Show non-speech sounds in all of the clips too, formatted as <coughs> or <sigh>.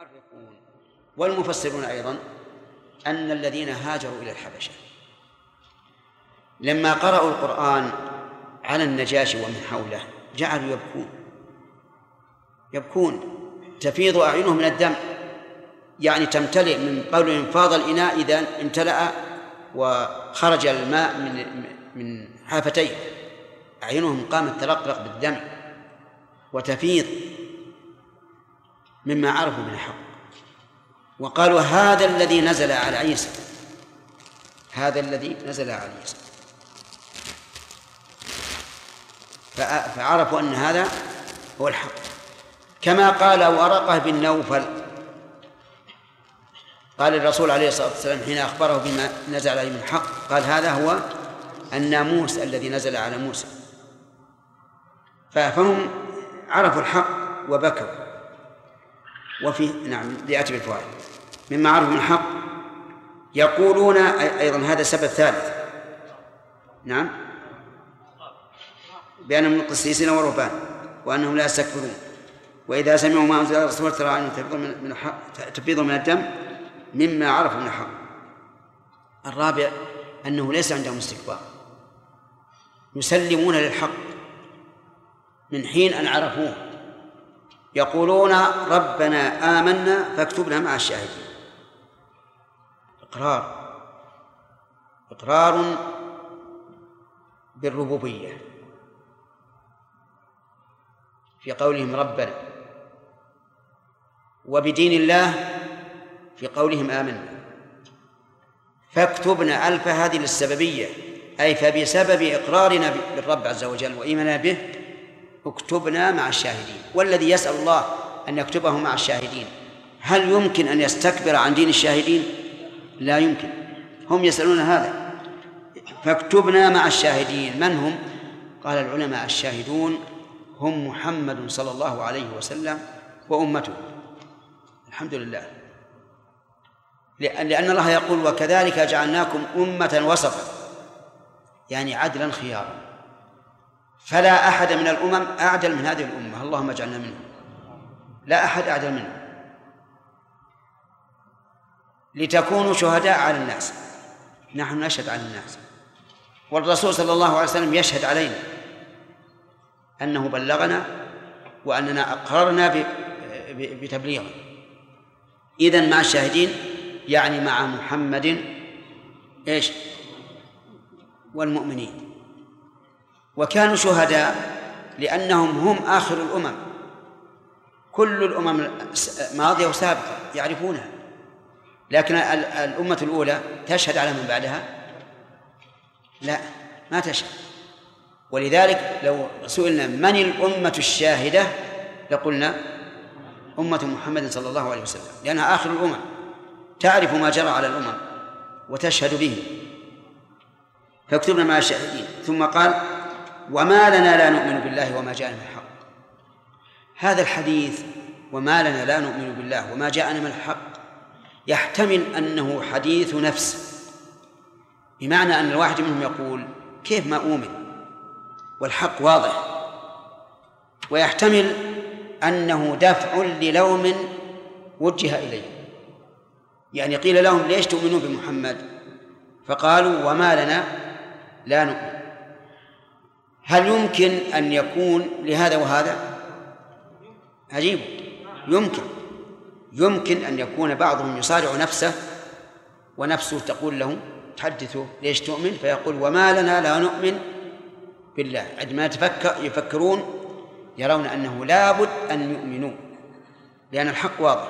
المؤرخون والمفسرون أيضا أن الذين هاجروا إلى الحبشة لما قرأوا القرآن على النجاشي ومن حوله جعلوا يبكون. يبكون. تفيض أعينهم من الدم. يعني تمتلئ من قول انفاض الإناء إذا امتلأ وخرج الماء من من حافتيه. أعينهم قامت ترقرق بالدم. وتفيض. مما عرفوا من الحق. وقالوا هذا الذي نزل على عيسى. هذا الذي نزل على عيسى. فعرفوا أن هذا هو الحق. كما قال ورقة بن نوفل قال الرسول عليه الصلاة والسلام حين أخبره بما نزل عليه من الحق قال هذا هو الناموس الذي نزل على موسى. فهم عرفوا الحق وبكوا. وفي نعم ليأتي بالفوائد. مما عرفوا من الحق يقولون أيضا هذا سبب ثالث نعم. بأنهم قسيسين ورهبان وأنهم لا يستكبرون. وإذا سمعوا ما أنزل الرسول ترى تفيض من تفيض من الدم مما عرفوا من الحق. الرابع أنه ليس عندهم استكبار. يسلمون للحق من حين أن عرفوه. يقولون ربنا آمنا فاكتبنا مع الشاهدين. إقرار. إقرار بالربوبية. في قولهم ربنا. وبدين الله في قولهم آمنا. فاكتبنا ألف هذه للسببية أي فبسبب إقرارنا بالرب عز وجل وإيماننا به اكتبنا مع الشاهدين والذي يسأل الله أن يكتبه مع الشاهدين. هل يمكن أن يستكبر عن دين الشاهدين؟ لا يمكن. هم يسألون هذا. فاكتبنا مع الشاهدين. من هم؟ قال العلماء الشاهدون هم محمد صلى الله عليه وسلم وأمته. الحمد لله. لأن الله يقول وكذلك جعلناكم أمة وسطا. يعني عدلا خيارا. فلا أحد من الأمم أعدل من هذه الأمة. اللهم اجعلنا منهم. لا أحد أعدل منه لتكونوا شهداء على الناس. نحن نشهد على الناس. والرسول صلى الله عليه وسلم يشهد علينا أنه بلغنا وأننا أقررنا بتبليغه. إذن مع الشاهدين يعني مع محمد إيش؟ والمؤمنين. وكانوا شهداء لأنهم هم آخر الأمم. كل الأمم ماضية وسابقة يعرفونها. لكن الأمة الأولى تشهد على من بعدها؟ لا ما تشهد. ولذلك لو سئلنا من الأمة الشاهدة لقلنا أمة محمد صلى الله عليه وسلم لأنها آخر الأمم. تعرف ما جرى على الأمم وتشهد به. فاكتبنا مع الشاهدين. ثم قال وما لنا لا نؤمن بالله وما جاءنا من الحق. هذا الحديث وما لنا لا نؤمن بالله وما جاءنا من الحق يحتمل أنه حديث نفس بمعنى أن الواحد منهم يقول كيف ما أؤمن؟ والحق واضح. ويحتمل أنه دفع للوم وجه إليه. يعني قيل لهم ليش تؤمنون بمحمد؟ فقالوا وما لنا لا نؤمن. هل يمكن أن يكون لهذا وهذا؟ عجيب. يمكن. يمكن أن يكون بعضهم يصارع نفسه ونفسه تقول له تحدثه ليش تؤمن؟ فيقول وما لنا لا نؤمن بالله. عندما يتفكر يفكرون يرون أنه لابد أن يؤمنوا لأن الحق واضح.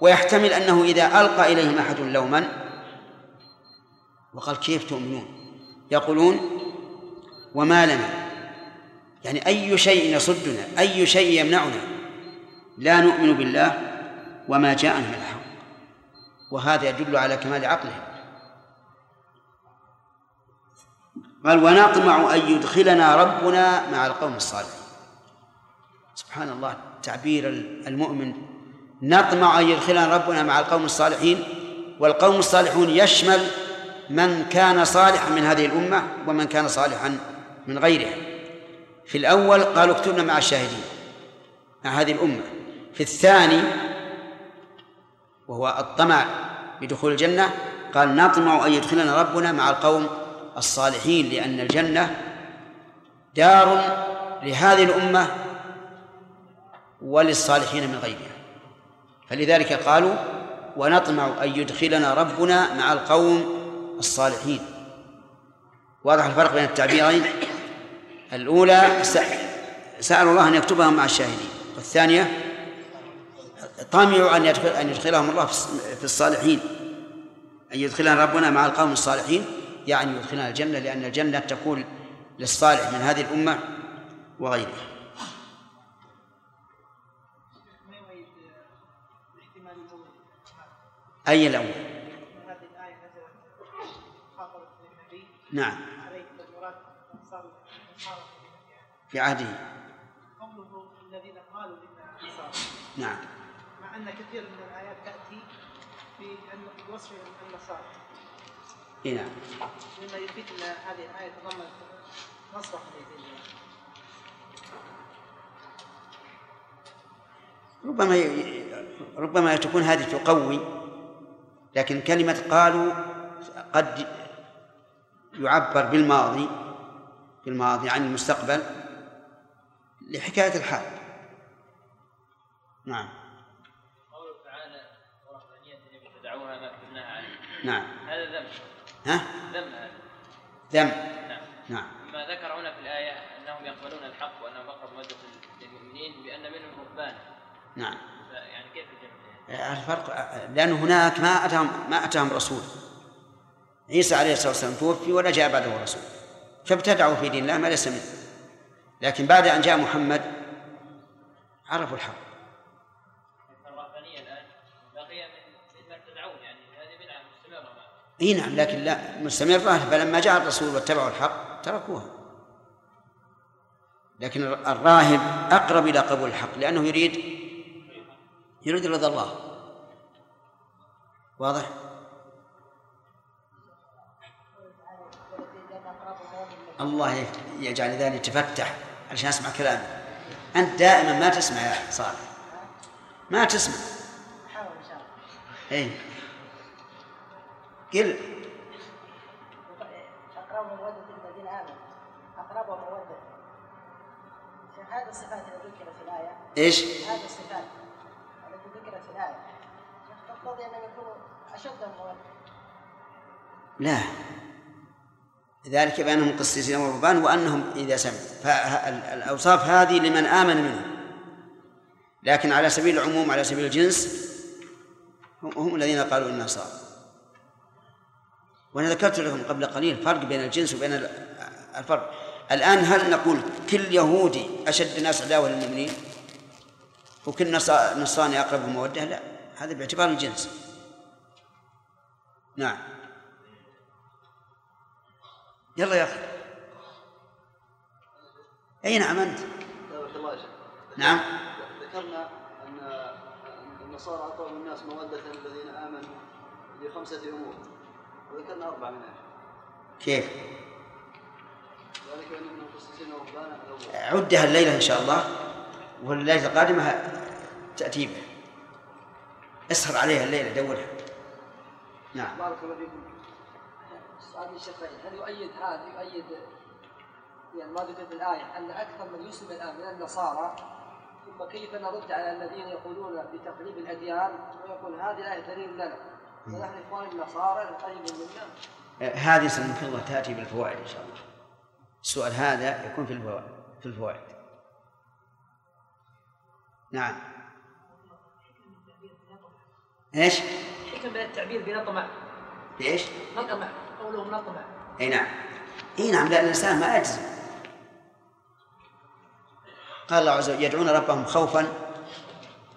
ويحتمل أنه إذا ألقى إليهم أحد لوما وقال كيف تؤمنون؟ يقولون وما لنا. يعني أي شيء يصدنا أي شيء يمنعنا لا نؤمن بالله وما جاءنا من الحق. وهذا يدل على كمال عقلهم قال ونطمع أن يدخلنا ربنا مع القوم الصالحين. سبحان الله تعبير المؤمن. نطمع أن يدخلنا ربنا مع القوم الصالحين والقوم الصالحون يشمل من كان صالحا من هذه الأمة ومن كان صالحا من غيرها. في الأول قالوا اكتبنا مع الشاهدين مع هذه الأمة. في الثاني وهو الطمع بدخول الجنة قال نطمع أن يدخلنا ربنا مع القوم الصالحين لأن الجنة دار لهذه الأمة وللصالحين من غيرها. فلذلك قالوا ونطمع أن يدخلنا ربنا مع القوم الصالحين. واضح الفرق بين التعبيرين؟ الأولى سألوا الله أن يكتبهم مع الشاهدين. والثانية طمعوا أن يدخل أن يدخلهم الله في الصالحين. أن يدخلنا ربنا مع القوم الصالحين. يعني يدخلنا الجنة لأن الجنة تكون للصالح من هذه الأمة وغيره أي الأول؟ نعم. في عهده. قوله الذين قالوا نعم. مع أن كثير من الآيات تأتي في وصف النصارى. اي نعم. مما يفيد أن هذه الآية تضمن نصر ربما ربما تكون هذه تقوي لكن كلمة قالوا قد يعبر بالماضي. بالماضي عن المستقبل لحكاية الحال. نعم. قوله تعالى ورهبانية ابتدعوها ما كتبناها نعم. هذا ذم. ها؟ ذم هذا. ذم. نعم. نعم. ما ذكر هنا في الآية أنهم يقبلون الحق وأنهم أقرب مودة للمؤمنين بأن منهم رهبانا نعم. يعني كيف الجمع؟ الفرق لأن هناك ما أتاهم ما أتاهم رسول. عيسى عليه الصلاة والسلام توفي ولا جاء بعده رسول. فابتدعوا في دين الله ما ليس منه. لكن بعد أن جاء محمد عرفوا الحق. إي نعم لكن لا مستمرة فلما جاء الرسول واتبعوا الحق تركوها. لكن الراهب أقرب إلى قبول الحق لأنه يريد يريد رضا الله. واضح؟ الله يجعل ذلك يتفتح عشان اسمع كلامك أنت دائما ما تسمع يا صالح. ما تسمع. حاول ان شاء الله اي قل. أقرب مودة الذين آمنوا. أقرب مودة. هذه الصفات التي ذكرت في الآية. إيش؟ هذه الصفات التي ذكرت في الآية. تقتضي انهم يكونوا أشد موده لا. ذلك بأنهم قسيسين ورهبان وأنهم إذا سمعوا. فالأوصاف هذه لمن آمن منهم. لكن على سبيل العموم على سبيل الجنس هم الذين قالوا إنها صار وأنا ذكرت لكم قبل قليل فرق بين الجنس وبين الفرق. الآن هل نقول كل يهودي أشد الناس عداوة للمؤمنين؟ وكل نصراني أقرب المودة لا. هذا باعتبار الجنس. نعم. يلا يا أخي. أي نعم أنت؟ نعم. ذكرنا أن النصارى أعطوا الناس مودة الذين آمنوا لخمسة أمور. وذكرنا أربعة منها كيف؟ عدها الليلة إن شاء الله والليلة القادمة تأتي به. اسهر عليها الليلة دورها نعم. بارك الله فيكم. سؤال الشيخين هل يؤيد هذا؟ يؤيد يعني ما ذكر في الآية أن أكثر من يسلم الآن من النصارى. ثم كيف نرد على الذين يقولون بتقليب الأديان؟ ويقول هذه الآية دليل لنا. ونحن إخوان النصارى قريب منا. هذه سنة الله تأتي بالفوائد إن شاء الله. السؤال هذا يكون في الفوائد في الفوائد. نعم. إيش؟ حكم من التعبير بنطمع بايش؟ نطمع قولهم اي نعم. اي نعم لأن الإنسان ما يجزم. قال الله عز وجل يدعون ربهم خوفا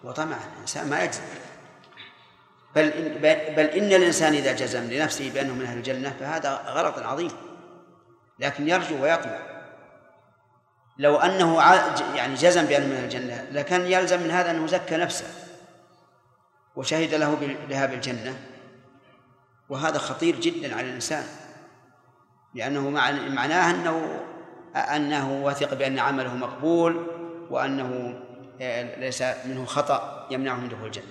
وطمعا. الإنسان ما يجزم. بل إن بل إن الإنسان إذا جزم لنفسه بأنه من أهل الجنة فهذا غلط عظيم. لكن يرجو ويطمع. لو أنه يعني جزم بأنه من أهل الجنة لكان يلزم من هذا انه زكى نفسه. وشهد له بها بالجنة. وهذا خطير جدا على الإنسان لأنه معناه أنه أنه واثق بأن عمله مقبول وأنه آه، ليس منه خطأ يمنعه من دخول الجنة.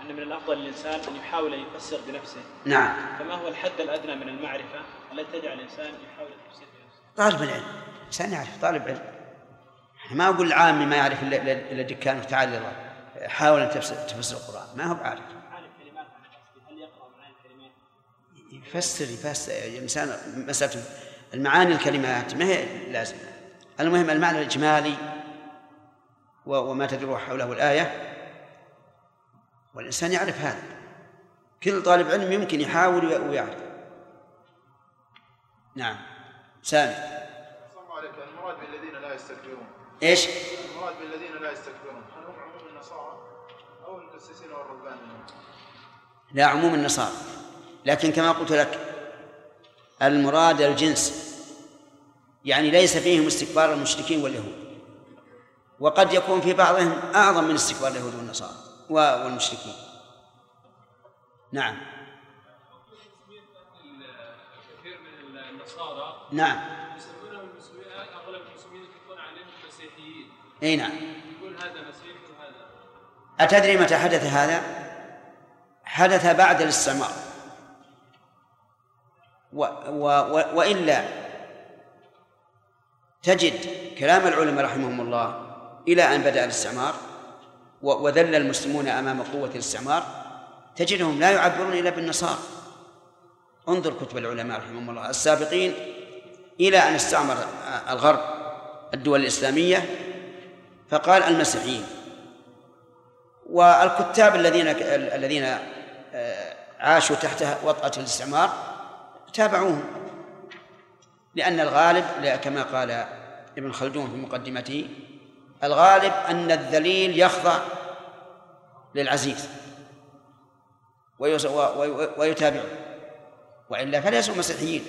أن من الأفضل للإنسان أن يحاول أن يفسر بنفسه. نعم. فما هو الحد الأدنى من المعرفة؟ التي تجعل الإنسان يحاول التفسير بنفسه؟ طالب العلم. الإنسان يعرف طالب علم. ما أقول العامي ما يعرف إلا دكانه تعال الله. حاول أن تفسر, تفسر القرآن. ما هو الكلمات يفسر يفسر. الإنسان مسألة المعاني الكلمات ما هي لازمة المهم المعنى الإجمالي وما تدور حوله الآية. والإنسان يعرف هذا. كل طالب علم يمكن يحاول وي- ويعرف. نعم. سامي. المراد بالذين لا يستكبرون. إيش؟ المراد بالذين لا يستكبرون. والربانيين؟ لا عموم النصارى. لكن كما قلت لك المراد الجنس. يعني ليس فيهم استكبار المشركين واليهود. وقد يكون في بعضهم أعظم من استكبار اليهود والنصارى والمشركين. نعم. كثير من النصارى نعم. يسمونهم المسلمين أغلب المسلمين يطلقون عليهم مسيحيين أي نعم. يقول هذا مسيحي. أتدري متى حدث هذا؟ حدث بعد الاستعمار و و و وإلا تجد كلام العلماء رحمهم الله إلى أن بدأ الاستعمار وذل المسلمون أمام قوة الاستعمار تجدهم لا يعبرون إلا بالنصارى انظر كتب العلماء رحمهم الله السابقين إلى أن استعمر الغرب الدول الإسلامية فقال المسيحيين والكتاب الذين الذين آه، عاشوا تحت وطأة الاستعمار تابعوهم. لأن الغالب كما قال ابن خلدون في مقدمته الغالب أن الذليل يخضع للعزيز ويتابعه. وإلا فليسوا مسيحيين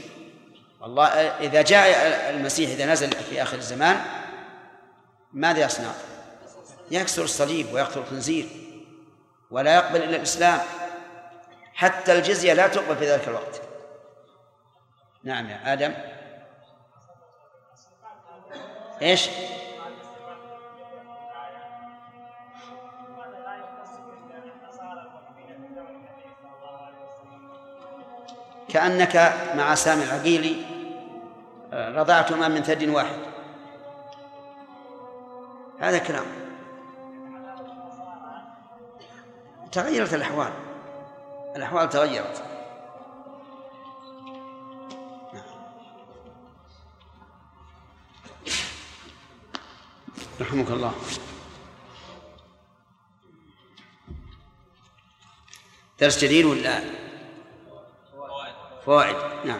والله إذا جاء المسيح إذا نزل في آخر الزمان ماذا يصنع؟ يكسر الصليب ويقتل الخنزير ولا يقبل إلا الإسلام. حتى الجزية لا تقبل في ذلك الوقت. نعم يا آدم. إيش؟ كأنك مع سامي العقيلي آه، رضعتما من ثدي واحد. هذا كلام. تغيرت الأحوال. الأحوال تغيرت. نعم. رحمك الله. درس جديد ولا؟ فوائد. نعم.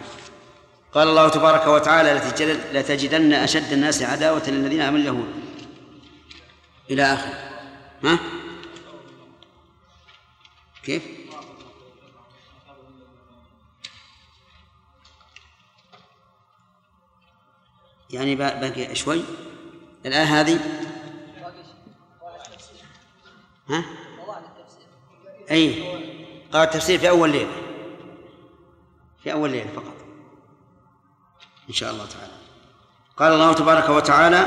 قال الله تبارك وتعالى لتجد- لتجدن أشد الناس عداوة للذين آمنوا اليهود إلى آخره. ها؟ كيف؟ يعني با- باقي شوي. الآية هذه؟ ها؟ أي. قال التفسير في أول ليلة. في أول ليلة فقط. إن شاء الله تعالى. قال الله تبارك وتعالى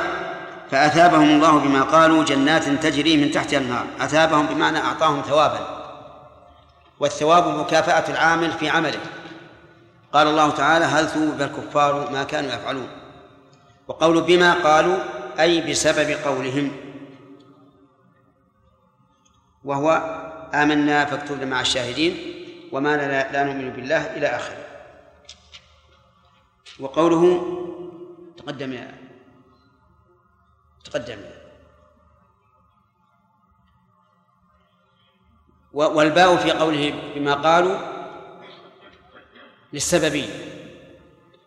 فأثابهم الله بما قالوا جنات تجري من تحتها النار أثابهم بمعنى أعطاهم ثوابا. والثواب مكافأة العامل في عمله. قال الله تعالى هل ثوب الكفار ما كانوا يفعلون؟ وقول بما قالوا أي بسبب قولهم. وهو آمنا فاكتبنا مع الشاهدين وما لا, لا نؤمن بالله إلى آخره. وقوله تقدم يا تقدم و- والباء في قوله بما قالوا للسببية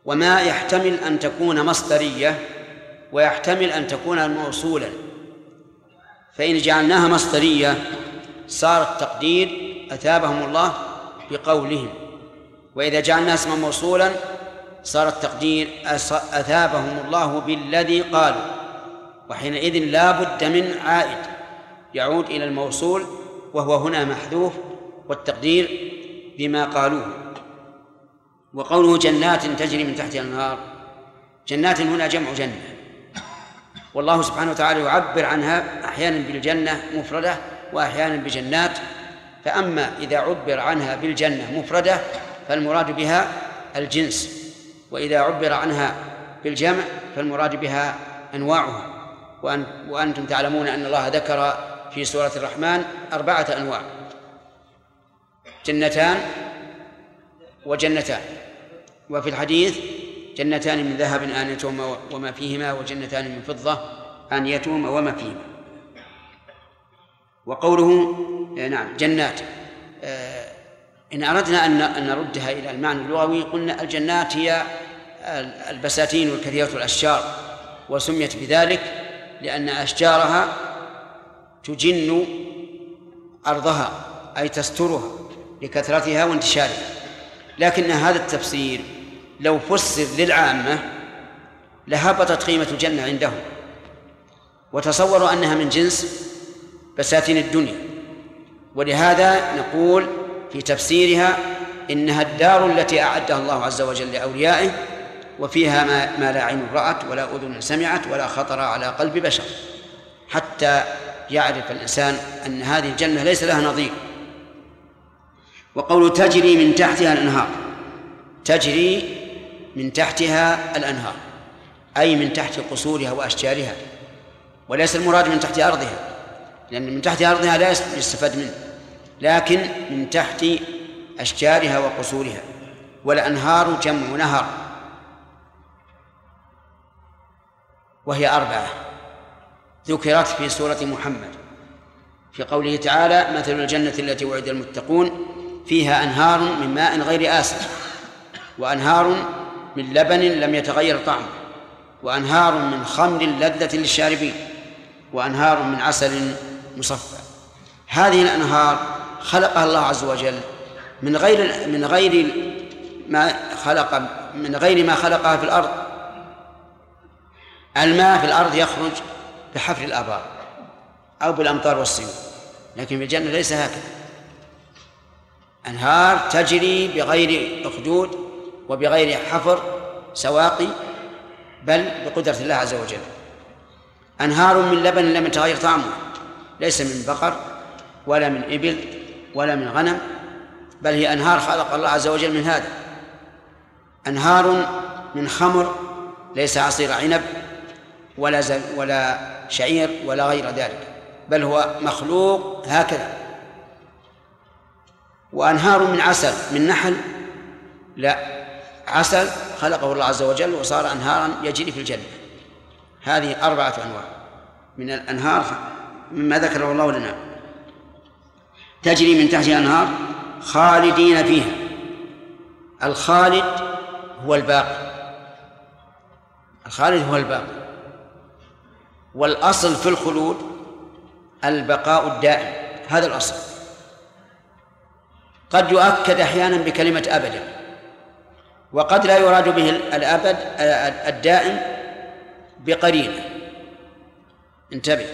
وما يحتمل أن تكون مصدرية ويحتمل أن تكون موصولا. فإن جعلناها مصدرية صار التقدير أثابهم الله بقولهم. وإذا جعلناها اسما موصولا صار التقدير أثابهم الله بالذي قالوا. وحينئذ لا بد من عائد يعود إلى الموصول وهو هنا محذوف والتقدير بما قالوه. وقوله جنات تجري من تحتها النهار جنات هنا جمع جنة. والله سبحانه وتعالى يعبر عنها أحيانا بالجنة مفردة وأحيانا بجنات. فأما إذا عبر عنها بالجنة مفردة فالمراد بها الجنس. وإذا عبر عنها بالجمع فالمراد بها أنواعها. وأن وأنتم تعلمون أن الله ذكر في سورة الرحمن أربعة أنواع. جنتان وجنتان. وفي الحديث جنتان من ذهب آنيتهما وما فيهما وجنتان من فضة آنيتهما وما فيهما. وقوله آه، نعم جنات. آه، إن أردنا أن نردها إلى المعنى اللغوي قلنا الجنات هي البساتين الكثيرة الأشجار وسميت بذلك لأن أشجارها تجن أرضها أي تسترها لكثرتها وانتشارها لكن هذا التفسير لو فسر للعامة لهبطت قيمة الجنة عندهم. وتصوروا أنها من جنس بساتين الدنيا. ولهذا نقول في تفسيرها إنها الدار التي أعدها الله عز وجل لأوليائه وفيها ما, ما لا عين رأت ولا أذن سمعت ولا خطر على قلب بشر. حتى يعرف الإنسان أن هذه الجنة ليس لها نظير. وقول تجري من تحتها الأنهار. تجري من تحتها الأنهار. أي من تحت قصورها وأشجارها. وليس المراد من تحت أرضها. لأن من تحت أرضها لا يستفاد منه. لكن من تحت أشجارها وقصورها. والأنهار جمع نهر. وهي أربعة. ذكرت في سورة محمد. في قوله تعالى مثل الجنة التي وعد المتقون فيها أنهار من ماء غير آسن وأنهار من لبن لم يتغير طعمه وأنهار من خمر لذة للشاربين وأنهار من عسل مصفى. هذه الأنهار خلقها الله عز وجل من غير من غير ما خلق من غير ما خلقها في الأرض. الماء في الأرض يخرج بحفر الآبار أو بالأمطار والسيول لكن في الجنة ليس هكذا. أنهار تجري بغير أخدود وبغير حفر سواقي بل بقدرة الله عز وجل. أنهار من لبن لم يتغير طعمه. ليس من بقر ولا من إبل ولا من غنم بل هي أنهار خلق الله عز وجل من هذا. أنهار من خمر ليس عصير عنب ولا ولا شعير ولا غير ذلك بل هو مخلوق هكذا. وأنهار من عسل من نحل لا عسل خلقه الله عز وجل وصار أنهارا يجري في الجنة. هذه أربعة أنواع. من الأنهار مما ذكره الله لنا. تجري من تحتها أنهار خالدين فيها. الخالد هو الباقي. الخالد هو الباقي. والأصل في الخلود البقاء الدائم هذا الأصل. قد يؤكد أحيانا بكلمة أبدا وقد لا يراد به الأبد الدائم بقرينة. انتبه.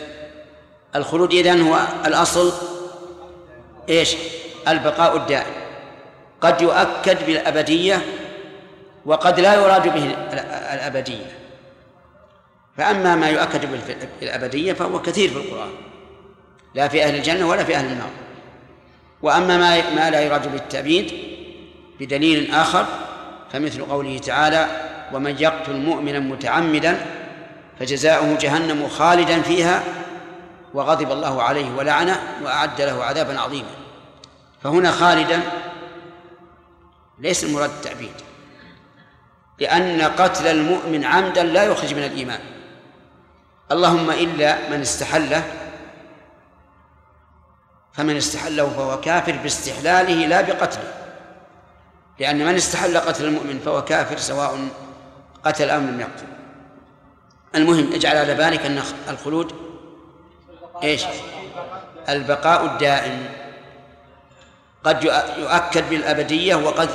الخلود إذن هو الأصل إيش؟ البقاء الدائم. قد يؤكد بالأبدية وقد لا يراد به الأبدية. فأما ما يؤكد بالأبدية فهو كثير في القرآن. لا في أهل الجنة ولا في أهل النار. وأما ما ما لا يراد بالتأبيد بدليل آخر فمثل قوله تعالى ومن يقتل مؤمنا متعمدا فجزاؤه جهنم خالدا فيها وغضب الله عليه ولعنه وأعد له عذابا عظيما. فهنا خالدا ليس المراد التعبيد لأن قتل المؤمن عمدا لا يخرج من الإيمان. اللهم إلا من استحله فمن استحله فهو كافر باستحلاله لا بقتله. لأن من استحل قتل المؤمن فهو كافر سواء قتل أم لم يقتل. المهم اجعل على بالك أن الخلود إيش؟ البقاء الدائم. قد يؤكد بالأبدية وقد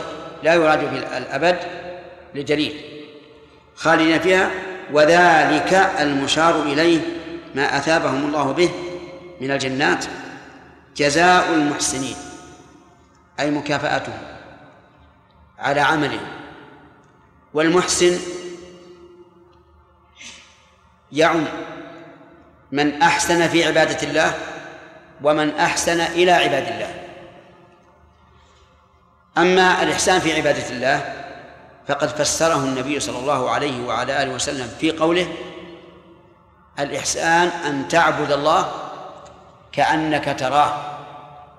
لا يراد بالأبد لدليل. خالدين فيها وذلك المشار إليه ما أثابهم الله به من الجنات جزاء المحسنين أي مكافأتهم على عملهم والمحسن يعم من أحسن في عبادة الله ومن أحسن إلى عباد الله. أما الإحسان في عبادة الله فقد فسره النبي صلى الله عليه وعلى آله وسلم في قوله الإحسان أن تعبد الله كأنك تراه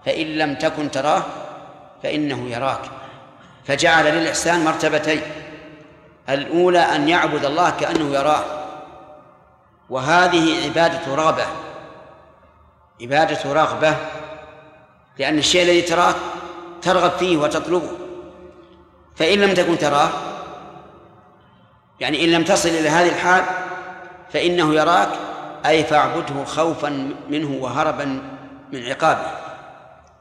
فإن لم تكن تراه فإنه يراك. فجعل للإحسان مرتبتين الأولى أن يعبد الله كأنه يراه. وهذه عبادة رغبة عبادة رغبة لأن الشيء الذي تراه ترغب فيه وتطلبه. فإن لم تكن تراه يعني إن لم تصل إلى هذه الحال فإنه يراك أي فاعبده خوفا منه وهربا من عقابه.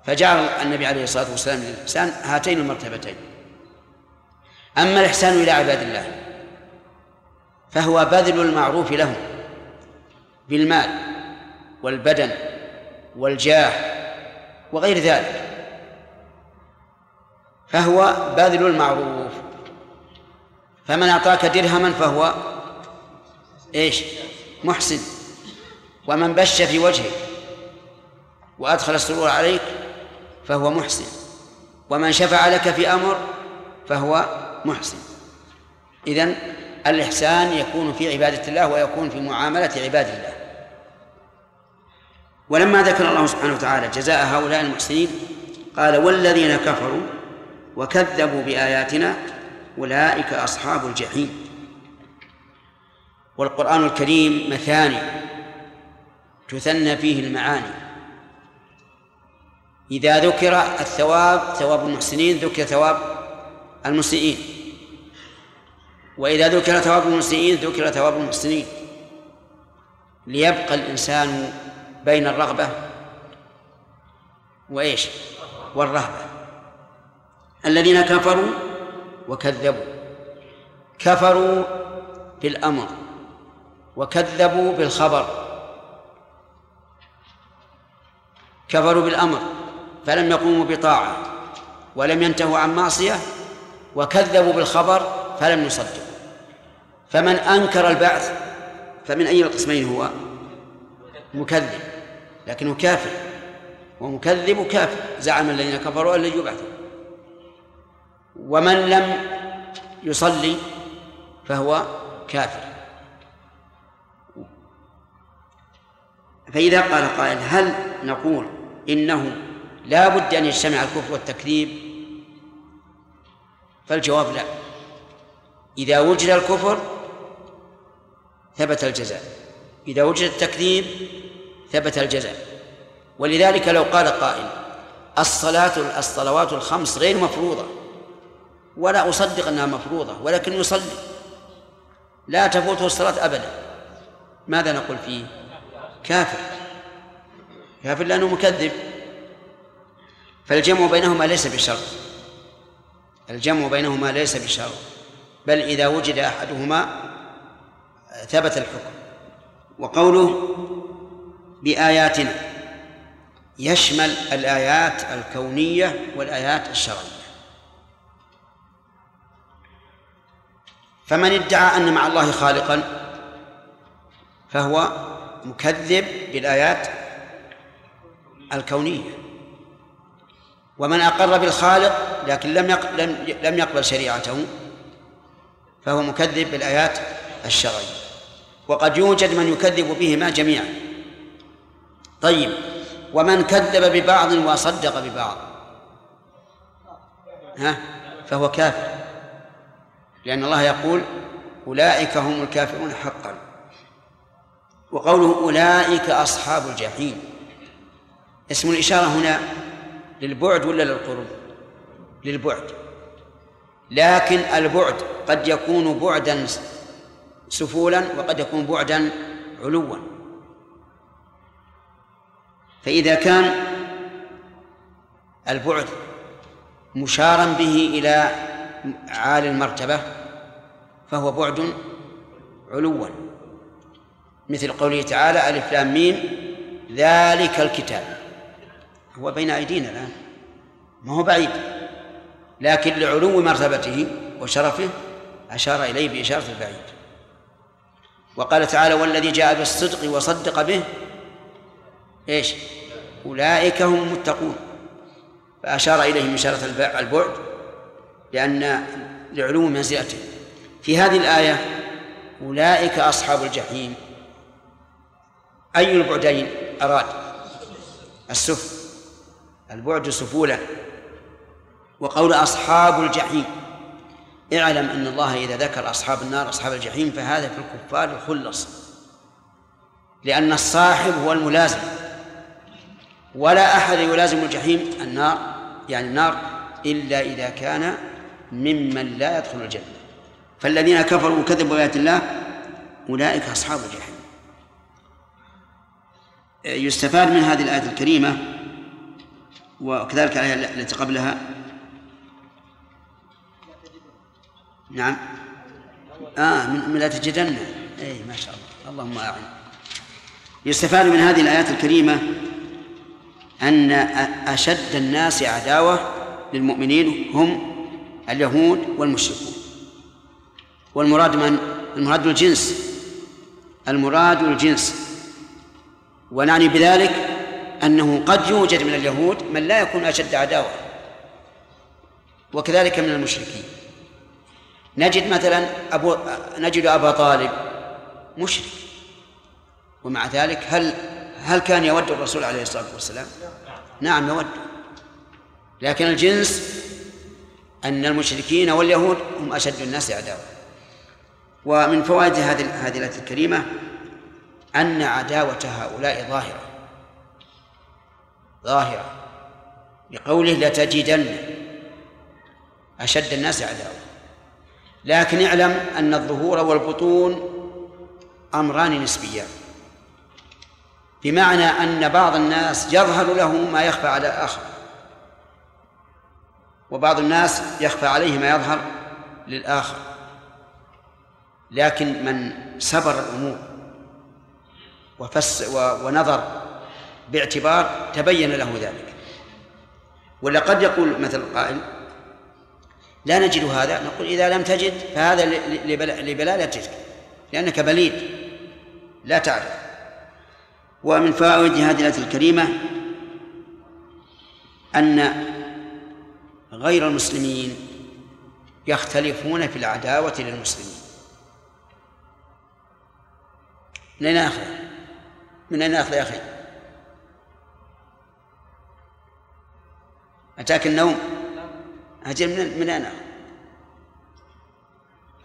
فجعل النبي عليه الصلاة والسلام للإحسان هاتين المرتبتين. أما الإحسان إلى عباد الله فهو بذل المعروف لهم بالمال والبدن والجاه وغير ذلك. فهو بذل المعروف. فمن أعطاك درهما فهو إيش؟ محسن. ومن بش في وجهك وأدخل السرور عليك فهو محسن. ومن شفع لك في أمر فهو محسن. إذن الإحسان يكون في عبادة الله ويكون في معاملة عباد الله. ولما ذكر الله سبحانه وتعالى جزاء هؤلاء المحسنين قال والذين كفروا وكذبوا بآياتنا أولئك أصحاب الجحيم. والقرآن الكريم مثاني تثنى فيه المعاني. إذا ذكر الثواب ثواب المحسنين ذكر ثواب المسيئين. وإذا ذكر ثواب المسيئين ذكر ثواب المحسنين. ليبقى الإنسان بين الرغبة وإيش؟ والرهبة. الذين كفروا وكذبوا. كفروا بالأمر وكذبوا بالخبر. كفروا بالأمر فلم يقوموا بطاعة ولم ينتهوا عن معصية وكذبوا بالخبر فلم يصدقوا. فمن أنكر البعث فمن أي القسمين هو؟ مكذب. لكنه كافر. ومكذب كافر. زعم الذين كفروا أن لن يبعثوا. ومن لم يصلي فهو كافر. فإذا قال قائل هل نقول إنه لا بد أن يجتمع الكفر والتكذيب؟ فالجواب لا. إذا وجد الكفر ثبت الجزاء. إذا وجد التكذيب ثبت الجزاء. ولذلك لو قال قائل الصلاة الصلوات الخمس غير مفروضة. ولا أصدق أنها مفروضة ولكن يصلي. لا تفوته الصلاة أبدا. ماذا نقول فيه؟ كافر. كافر لأنه مكذب. فالجمع بينهما ليس بشرط الجمع بينهما ليس بشرط بل إذا وجد أحدهما ثبت الحكم. وقوله بآياتنا يشمل الآيات الكونية والآيات الشرعية. فمن ادعى أن مع الله خالقا فهو مكذب بالآيات الكونية. ومن أقر بالخالق لكن لم لم يقبل شريعته فهو مكذب بالآيات الشرعية. وقد يوجد من يكذب بهما جميعا. طيب ومن كذب ببعض وصدق ببعض ها فهو كافر. لأن الله يقول أولئك هم الكافرون حقا. وقوله أولئك أصحاب الجحيم. اسم الإشارة هنا للبعد ولا للقرب؟ للبعد. لكن البعد قد يكون بعدا سفولا وقد يكون بعدا علوا. فإذا كان البعد مشارا به إلى عالي المرتبة فهو بعد علوا مثل قوله تعالى ألف لام ميم ذلك الكتاب. هو بين أيدينا الآن. ما هو بعيد. لكن لعلو مرتبته وشرفه أشار إليه بإشارة البعيد. وقال تعالى والذي جاء بالصدق وصدق به إيش؟ أولئك هم المتقون. فأشار إليه من إشارة الب- البعد. لأن لعلو منزلته في هذه الآية أولئك أصحاب الجحيم. أي البعدين أراد؟ السفل البعد سفولا وقول أصحاب الجحيم. اعلم أن الله إذا ذكر أصحاب النار أصحاب الجحيم فهذا في الكفار يخلص لأن الصاحب هو الملازم. ولا أحد يلازم الجحيم النار يعني النار إلا إذا كان ممن لا يدخل الجنة. فالذين كفروا وكذبوا بآيات الله أولئك أصحاب الجحيم. يستفاد من هذه الآية الكريمة وكذلك الآية التي قبلها. نعم. آه من, لا تجدن. أي ما شاء الله. اللهم أعن يستفاد من هذه الآيات الكريمة أن أشد الناس عداوة للمؤمنين هم اليهود والمشركون. والمراد من؟ المراد الجنس. المراد الجنس. ونعني بذلك أنه قد يوجد من اليهود من لا يكون أشد عداوة وكذلك من المشركين. نجد مثلا أبو نجد أبا طالب مشرك ومع ذلك هل هل كان يود الرسول عليه الصلاة والسلام؟ نعم يود. لكن الجنس أن المشركين واليهود هم أشد الناس عداوة. ومن فوائد هذه هذه الآية الكريمة أن عداوة هؤلاء ظاهرة. ظاهرة. بقوله لتجدن أشد الناس عداوة. لكن اعلم أن الظهور والبطون أمران نسبيان. بمعنى أن بعض الناس يظهر له ما يخفى على آخر. وبعض الناس يخفى عليه ما يظهر للآخر. لكن من سبر الأمور وفس ونظر باعتبار تبين له ذلك. ولا قد يقول مثل القائل لا نجد هذا. نقول إذا لم تجد فهذا لبلالتك لأنك بليد لا تعرف. ومن فوائد هذه الآية الكريمة أن غير المسلمين يختلفون في العداوة للمسلمين من أين أخذ؟ من أين أخذ يا أخي؟ أتاك النوم؟ أجل من من أين؟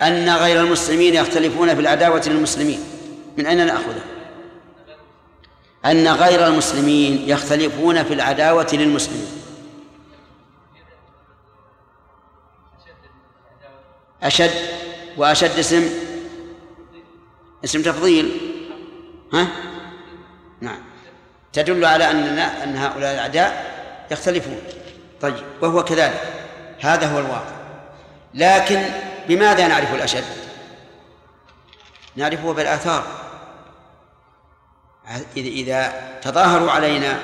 أن غير المسلمين يختلفون في العداوة للمسلمين من أين نأخذه؟ أن غير المسلمين يختلفون في العداوة للمسلمين أشد وأشد اسم؟ اسم تفضيل. ها؟ نعم. تدل على أن أن هؤلاء الأعداء يختلفون. طيب وهو كذلك. هذا هو الواقع. لكن بماذا نعرف الأشد؟ نعرفه بالآثار. إذا تظاهروا علينا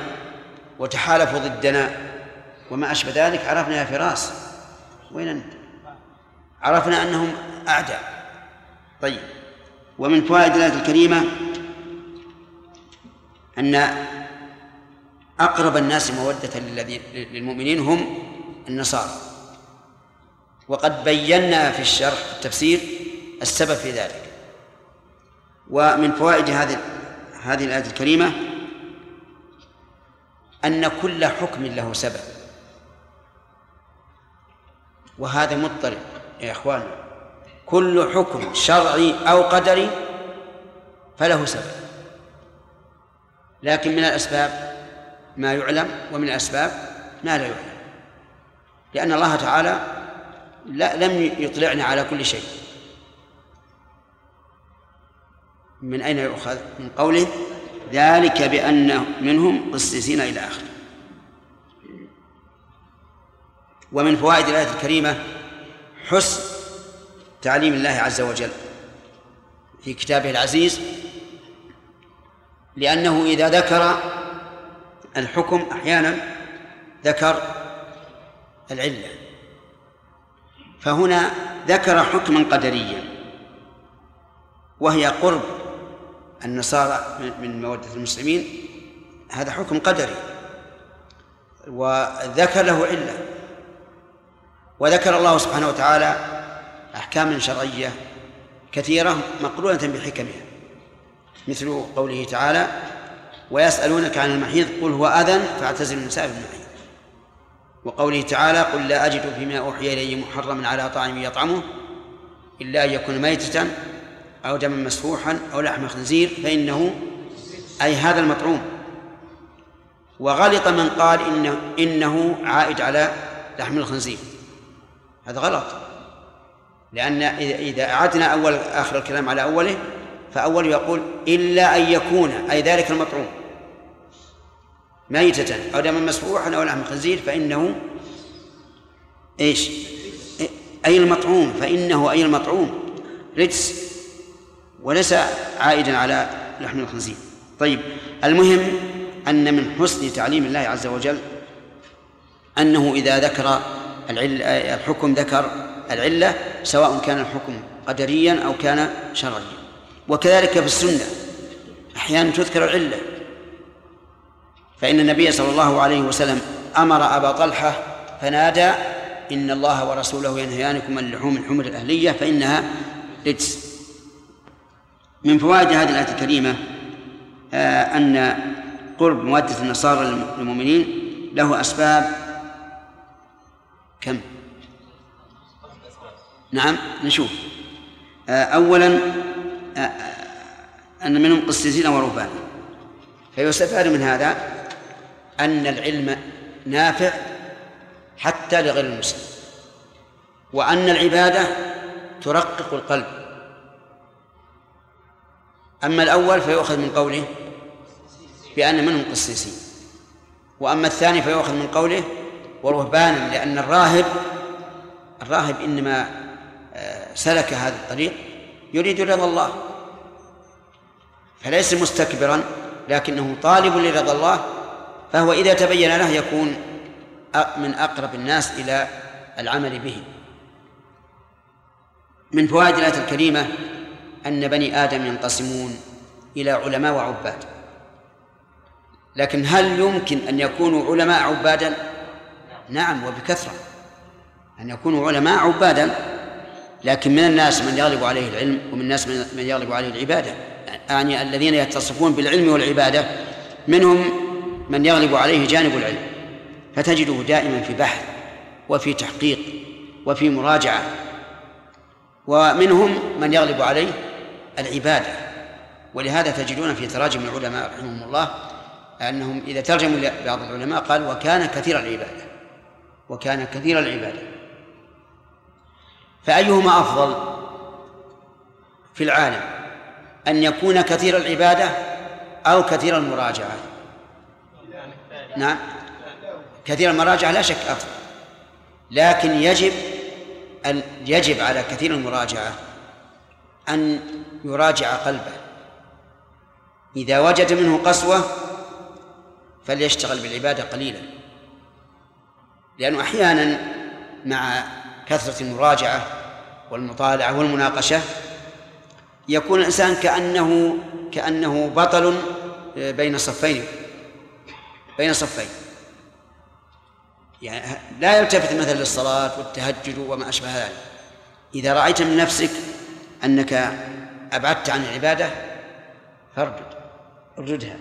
وتحالفوا ضدنا وما أشبه ذلك عرفنا يا فراس. وين أنت؟ عرفنا أنهم أعداء. طيب. ومن فوائد الآية الكريمة أن أقرب الناس مودة للذين للمؤمنين هم النصارى. وقد بينا في الشرح في التفسير السبب في ذلك. ومن فوائد هذه هذه الآية الكريمة أن كل حكم له سبب. وهذا مضطرب. يا إخواننا كل حكم شرعي أو قدري فله سبب. لكن من الأسباب ما يعلم ومن الأسباب ما لا يعلم. لأن الله تعالى لا لم يطلعنا على كل شيء. من أين يؤخذ؟ من قوله ذلك بأن منهم قسيسين إلى آخره. ومن فوائد الآية الكريمة حسن تعليم الله عز وجل في كتابه العزيز لأنه إذا ذكر الحكم أحيانا ذكر العلة. فهنا ذكر حكما قدريا وهي قرب النصارى من مودة المسلمين هذا حكم قدري وذكر له علة. وذكر الله سبحانه وتعالى أحكاما شرعية كثيرة مقرونة بحكمها مثل قوله تعالى ويسألونك عن المحيض قل هو أذى فاعتزلوا النساء في المحيض. وقوله تعالى قل لا أجد فيما أوحي إلي محرما على طاعم يطعمه إلا أن يكون ميتة أو دما مسفوحا أو لحم خنزير فإنه أي هذا المطعوم. وغلط من قال إنه إنه عائد على لحم الخنزير. هذا غلط. لأن إذا أعدنا أول آخر الكلام على أوله فأول يقول إلا أن يكون أي ذلك المطعوم. ميتة أو دما مسفوحا أو لحم خنزير فإنه إيش؟ أي المطعوم فإنه أي المطعوم. رجس. وليس عائدا على لحم الخنزير. طيب المهم أن من حسن تعليم الله عز وجل أنه إذا ذكر الحكم ذكر العلة سواء كان الحكم قدريا أو كان شرعيا. وكذلك في السنة أحيانا تذكر العلة. فإن النبي صلى الله عليه وسلم أمر أبا طلحة فنادى إن الله ورسوله ينهيانكم عن لحوم الحمر الأهلية فإنها رجس من فوائد هذه الآية الكريمة آه، أن قرب مودة النصارى للمؤمنين له أسباب كم؟ نعم نشوف. آه، أولا آه، أن منهم قسيسين ورهبانا فيستفاد من هذا أن العلم نافع حتى لغير المسلم وأن العبادة ترقق القلب. أما الأول فيؤخذ من قوله بأن منهم قسيسين وأما الثاني فيؤخذ من قوله ورهبانا لأن الراهب الراهب إنما آه، سلك هذا الطريق يريد رضا الله فليس مستكبرا لكنه طالب لرضا الله فهو إذا تبين له يكون من أقرب الناس إلى العمل به. من فوائد الآية الكريمة أن بني آدم ينقسمون إلى علماء وعباد. لكن هل يمكن أن يكونوا علماء عبادا؟ نعم وبكثرة. أن يكونوا علماء عبادا لكن من الناس من يغلب عليه العلم ومن الناس من يغلب عليه العبادة. يعني الذين يتصفون بالعلم والعبادة منهم من يغلب عليه جانب العلم. فتجده دائما في بحث وفي تحقيق وفي مراجعة. ومنهم من يغلب عليه العبادة. ولهذا تجدون في تراجم العلماء رحمهم الله أنهم إذا ترجموا بعض العلماء قال وكان كثير العبادة. وكان كثير العبادة. فأيهما أفضل في العالم؟ أن يكون كثير العبادة أو كثير المراجعة؟ نعم. كثير المراجعة لا شك أفضل. لكن يجب أن يجب على كثير المراجعة أن يراجع قلبه. إذا وجد منه قسوة فليشتغل بالعبادة قليلا. لأنه أحيانا مع كثرة المراجعة والمطالعة والمناقشة يكون الإنسان كأنه كأنه بطل بين صفين. بين صفين. يعني لا يلتفت مثلا للصلاة والتهجد وما أشبه ذلك. إذا رأيت من نفسك أنك أبعدت عن العبادة فاردد. ارددها.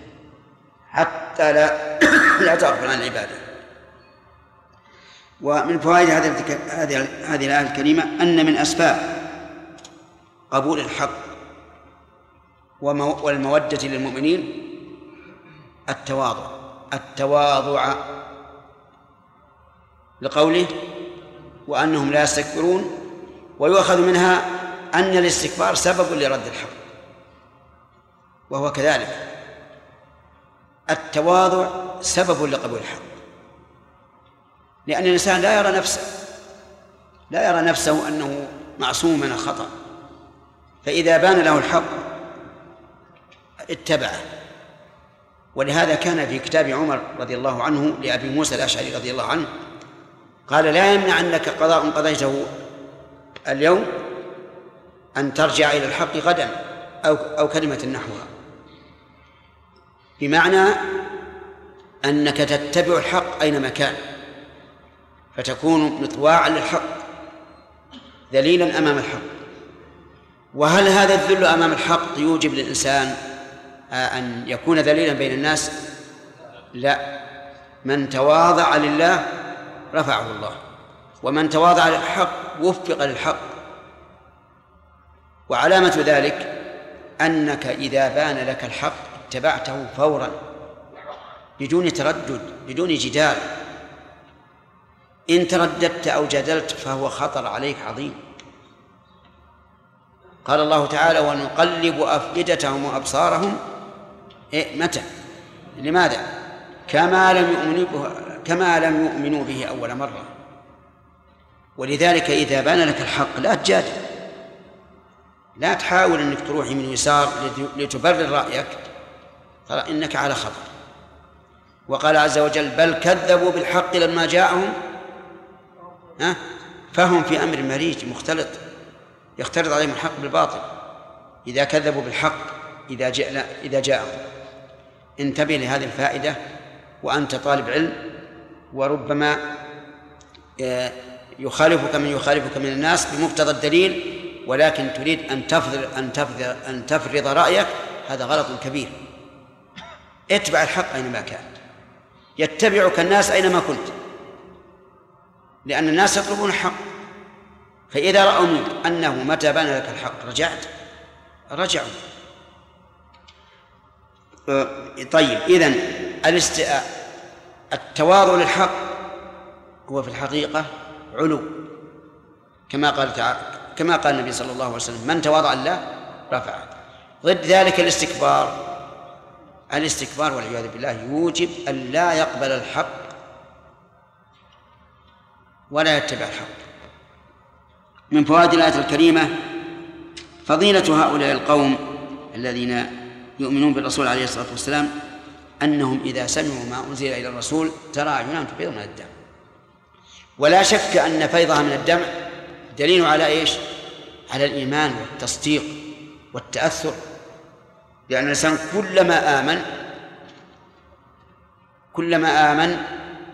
حتى لا <coughs> لا تغفل عن العبادة. ومن فوائد هذه هذه الآية الكريمة أن من أسباب قبول الحق والمودة للمؤمنين التواضع. التواضع لقوله وأنهم لا يستكبرون ويؤخذ منها أن الاستكبار سبب لرد الحق وهو كذلك. التواضع سبب لقبول الحق. لأن الإنسان لا يرى نفسه لا يرى نفسه أنه معصوم من الخطأ. فإذا بان له الحق اتبعه. ولهذا كان في كتاب عمر رضي الله عنه لأبي موسى الأشعري رضي الله عنه قال لا يمنعنك قضاء قضيته اليوم أن ترجع إلى الحق غدا أو أو كلمة نحوها. بمعنى أنك تتبع الحق أينما كان. فتكون مطواعا للحق ذليلا أمام الحق. وهل هذا الذل أمام الحق يوجب للإنسان أن يكون ذليلا بين الناس؟ لا. من تواضع لله رفعه الله ومن تواضع للحق وفق للحق. وعلامة ذلك أنك إذا بان لك الحق اتبعته فورا بدون تردد بدون جدال. إن ترددت أو جدلت فهو خطر عليك عظيم. قال الله تعالى ونقلب أفئدتهم وأبصارهم إيه متى؟ لماذا؟ كما لم يؤمنوا به كما لم يؤمنوا به أول مرة. ولذلك إذا بان لك الحق لا تجادل. لا تحاول أنك تروح من يسار لتبرر رأيك. ترى إنك على خطر. وقال عز وجل بل كذبوا بالحق لما جاءهم فهم في أمر مريج مختلط يختلط عليهم الحق بالباطل. إذا كذبوا بالحق إذا جاء إذا جاءهم. انتبه لهذه الفائدة وأنت طالب علم وربما آه، يخالفك من يخالفك من الناس بمقتضى الدليل ولكن تريد أن تفرض أن تفرض أن تفرض رأيك هذا غلط كبير. اتبع الحق أينما كان. يتبعك الناس أينما كنت. لأن الناس يطلبون الحق. فإذا رأوا منك أنه متى بان لك الحق رجعت؟ رجعوا. أه، طيب إذن الاست... التواضع للحق هو في الحقيقة علو. كما قال تعالى كما قال النبي صلى الله عليه وسلم من تواضع لله رفعه. ضد ذلك الاستكبار. الاستكبار والعياذ بالله يوجب أن لا يقبل الحق ولا يتبع الحق. من فوائد الآية الكريمة فضيلة هؤلاء القوم الذين يؤمنون بالرسول عليه الصلاة والسلام أنهم إذا سمعوا ما أنزل إلى الرسول ترى أعينهم تفيض من الدم. ولا شك أن فيضها من الدم دليل على إيش؟ على الإيمان والتصديق والتأثر. لأن الإنسان كلما آمن كلما آمن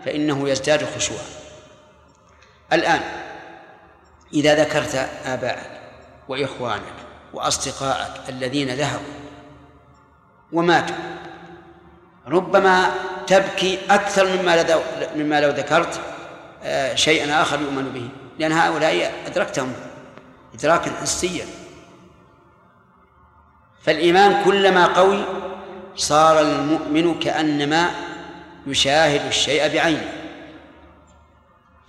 فإنه يزداد خشوعا. الآن إذا ذكرت آباءك وإخوانك وأصدقائك الذين ذهبوا وماتوا ربما تبكي أكثر مما لو مما لو ذكرت آه، شيئا آخر يؤمن به. لأن هؤلاء أدركتهم إدراكا حسيا. فالإيمان كلما قوي صار المؤمن كأنما يشاهد الشيء بعينه.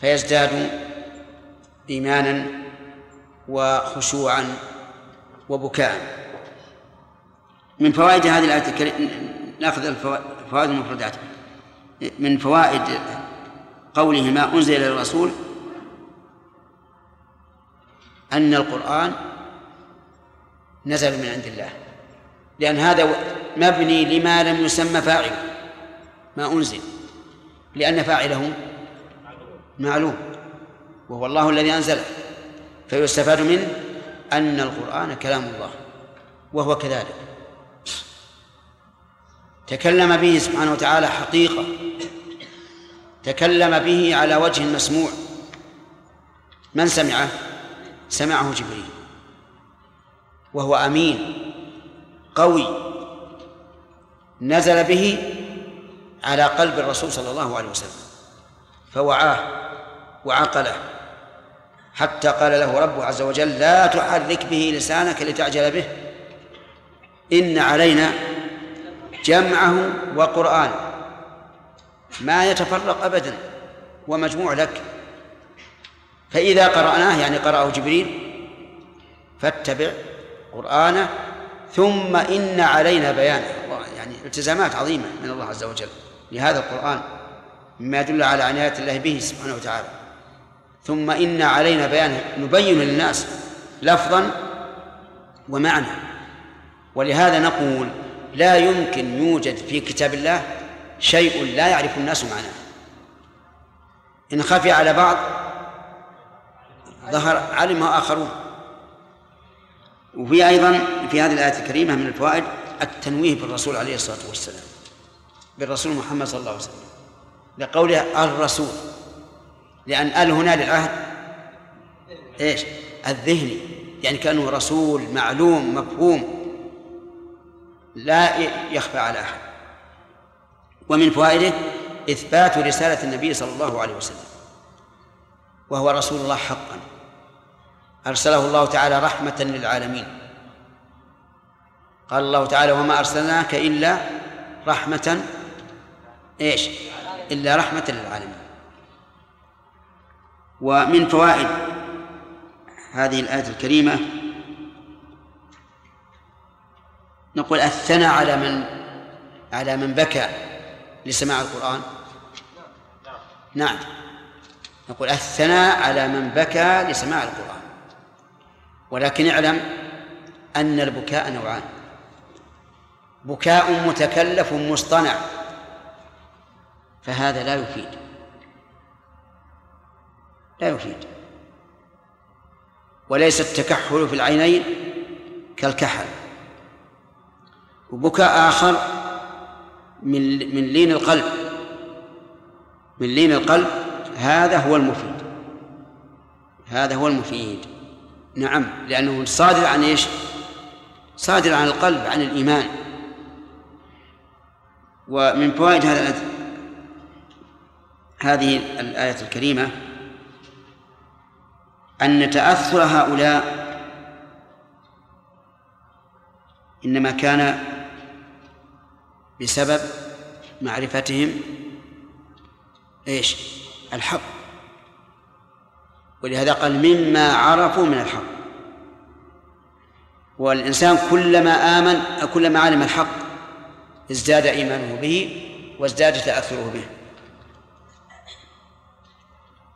فيزداد إيمانا وخشوعا وبكاء. من فوائد هذه الآية الكريمة نأخذ الفوائد المفردات. من فوائد قوله ما أنزل إلى الرسول أن القرآن نزل من عند الله. لأن هذا مبني لما لم يسمى فاعله ما أنزل. لأن فاعله معلوم وهو الله الذي أنزله فيستفاد منه أن القرآن كلام الله وهو كذلك. تكلم به سبحانه وتعالى حقيقة تكلم به على وجه مسموع. من سمعه؟ سمعه جبريل وهو أمين قوي. نزل به على قلب الرسول صلى الله عليه وسلم فوعاه. وعقله. حتى قال له ربه عز وجل لا تحرك به لسانك لتعجل به. إن علينا جمعه وقرآن ما يتفرق أبدا ومجموع لك. فإذا قرأناه يعني قرأه جبريل فاتبع قرآنه. ثم إن علينا بيانه. يعني التزامات عظيمة من الله عز وجل لهذا القرآن. مما يدل على عناية الله به سبحانه وتعالى. ثم إن علينا بيانه. نبين للناس لفظا ومعنى. ولهذا نقول لا يمكن يوجد في كتاب الله شيء لا يعرف الناس معناه. إن خفي على بعض ظهر علمه آخرون. وفي أيضا في هذه الآية الكريمة من الفوائد التنويه بالرسول عليه الصلاة والسلام. بالرسول محمد صلى الله عليه وسلم. لقوله الرسول. لأن ال هنا للعهد إيش؟ الذهني. يعني كأنه رسول معلوم مفهوم. لا يخفى على أحد. ومن فوائده إثبات رسالة النبي صلى الله عليه وسلم. وهو رسول الله حقا. أرسله الله تعالى رحمة للعالمين. قال الله تعالى وما أرسلناك إلا رحمة. إيش؟ إلا رحمة للعالمين. ومن فوائد هذه الآية الكريمة نقول الثناء على من على من بكى لسماع القرآن. نعم. نقول الثناء على من بكى لسماع القرآن. ولكن اعلم أن البكاء نوعان. بكاء متكلف مصطنع. فهذا لا يفيد. لا يفيد. وليس التكحل في العينين كالكحل. وبكاء آخر من من لين القلب. من لين القلب هذا هو المفيد. هذا هو المفيد. نعم لأنه صادر عن إيش؟ صادر عن القلب عن الإيمان. ومن فوائد هذا هذه الآية الكريمة أن تأثر هؤلاء. إنما كان بسبب معرفتهم إيش؟ الحق. ولهذا قال مما عرفوا من الحق. والإنسان كلما آمن كلما علم الحق ازداد إيمانه به وازداد تأثره به.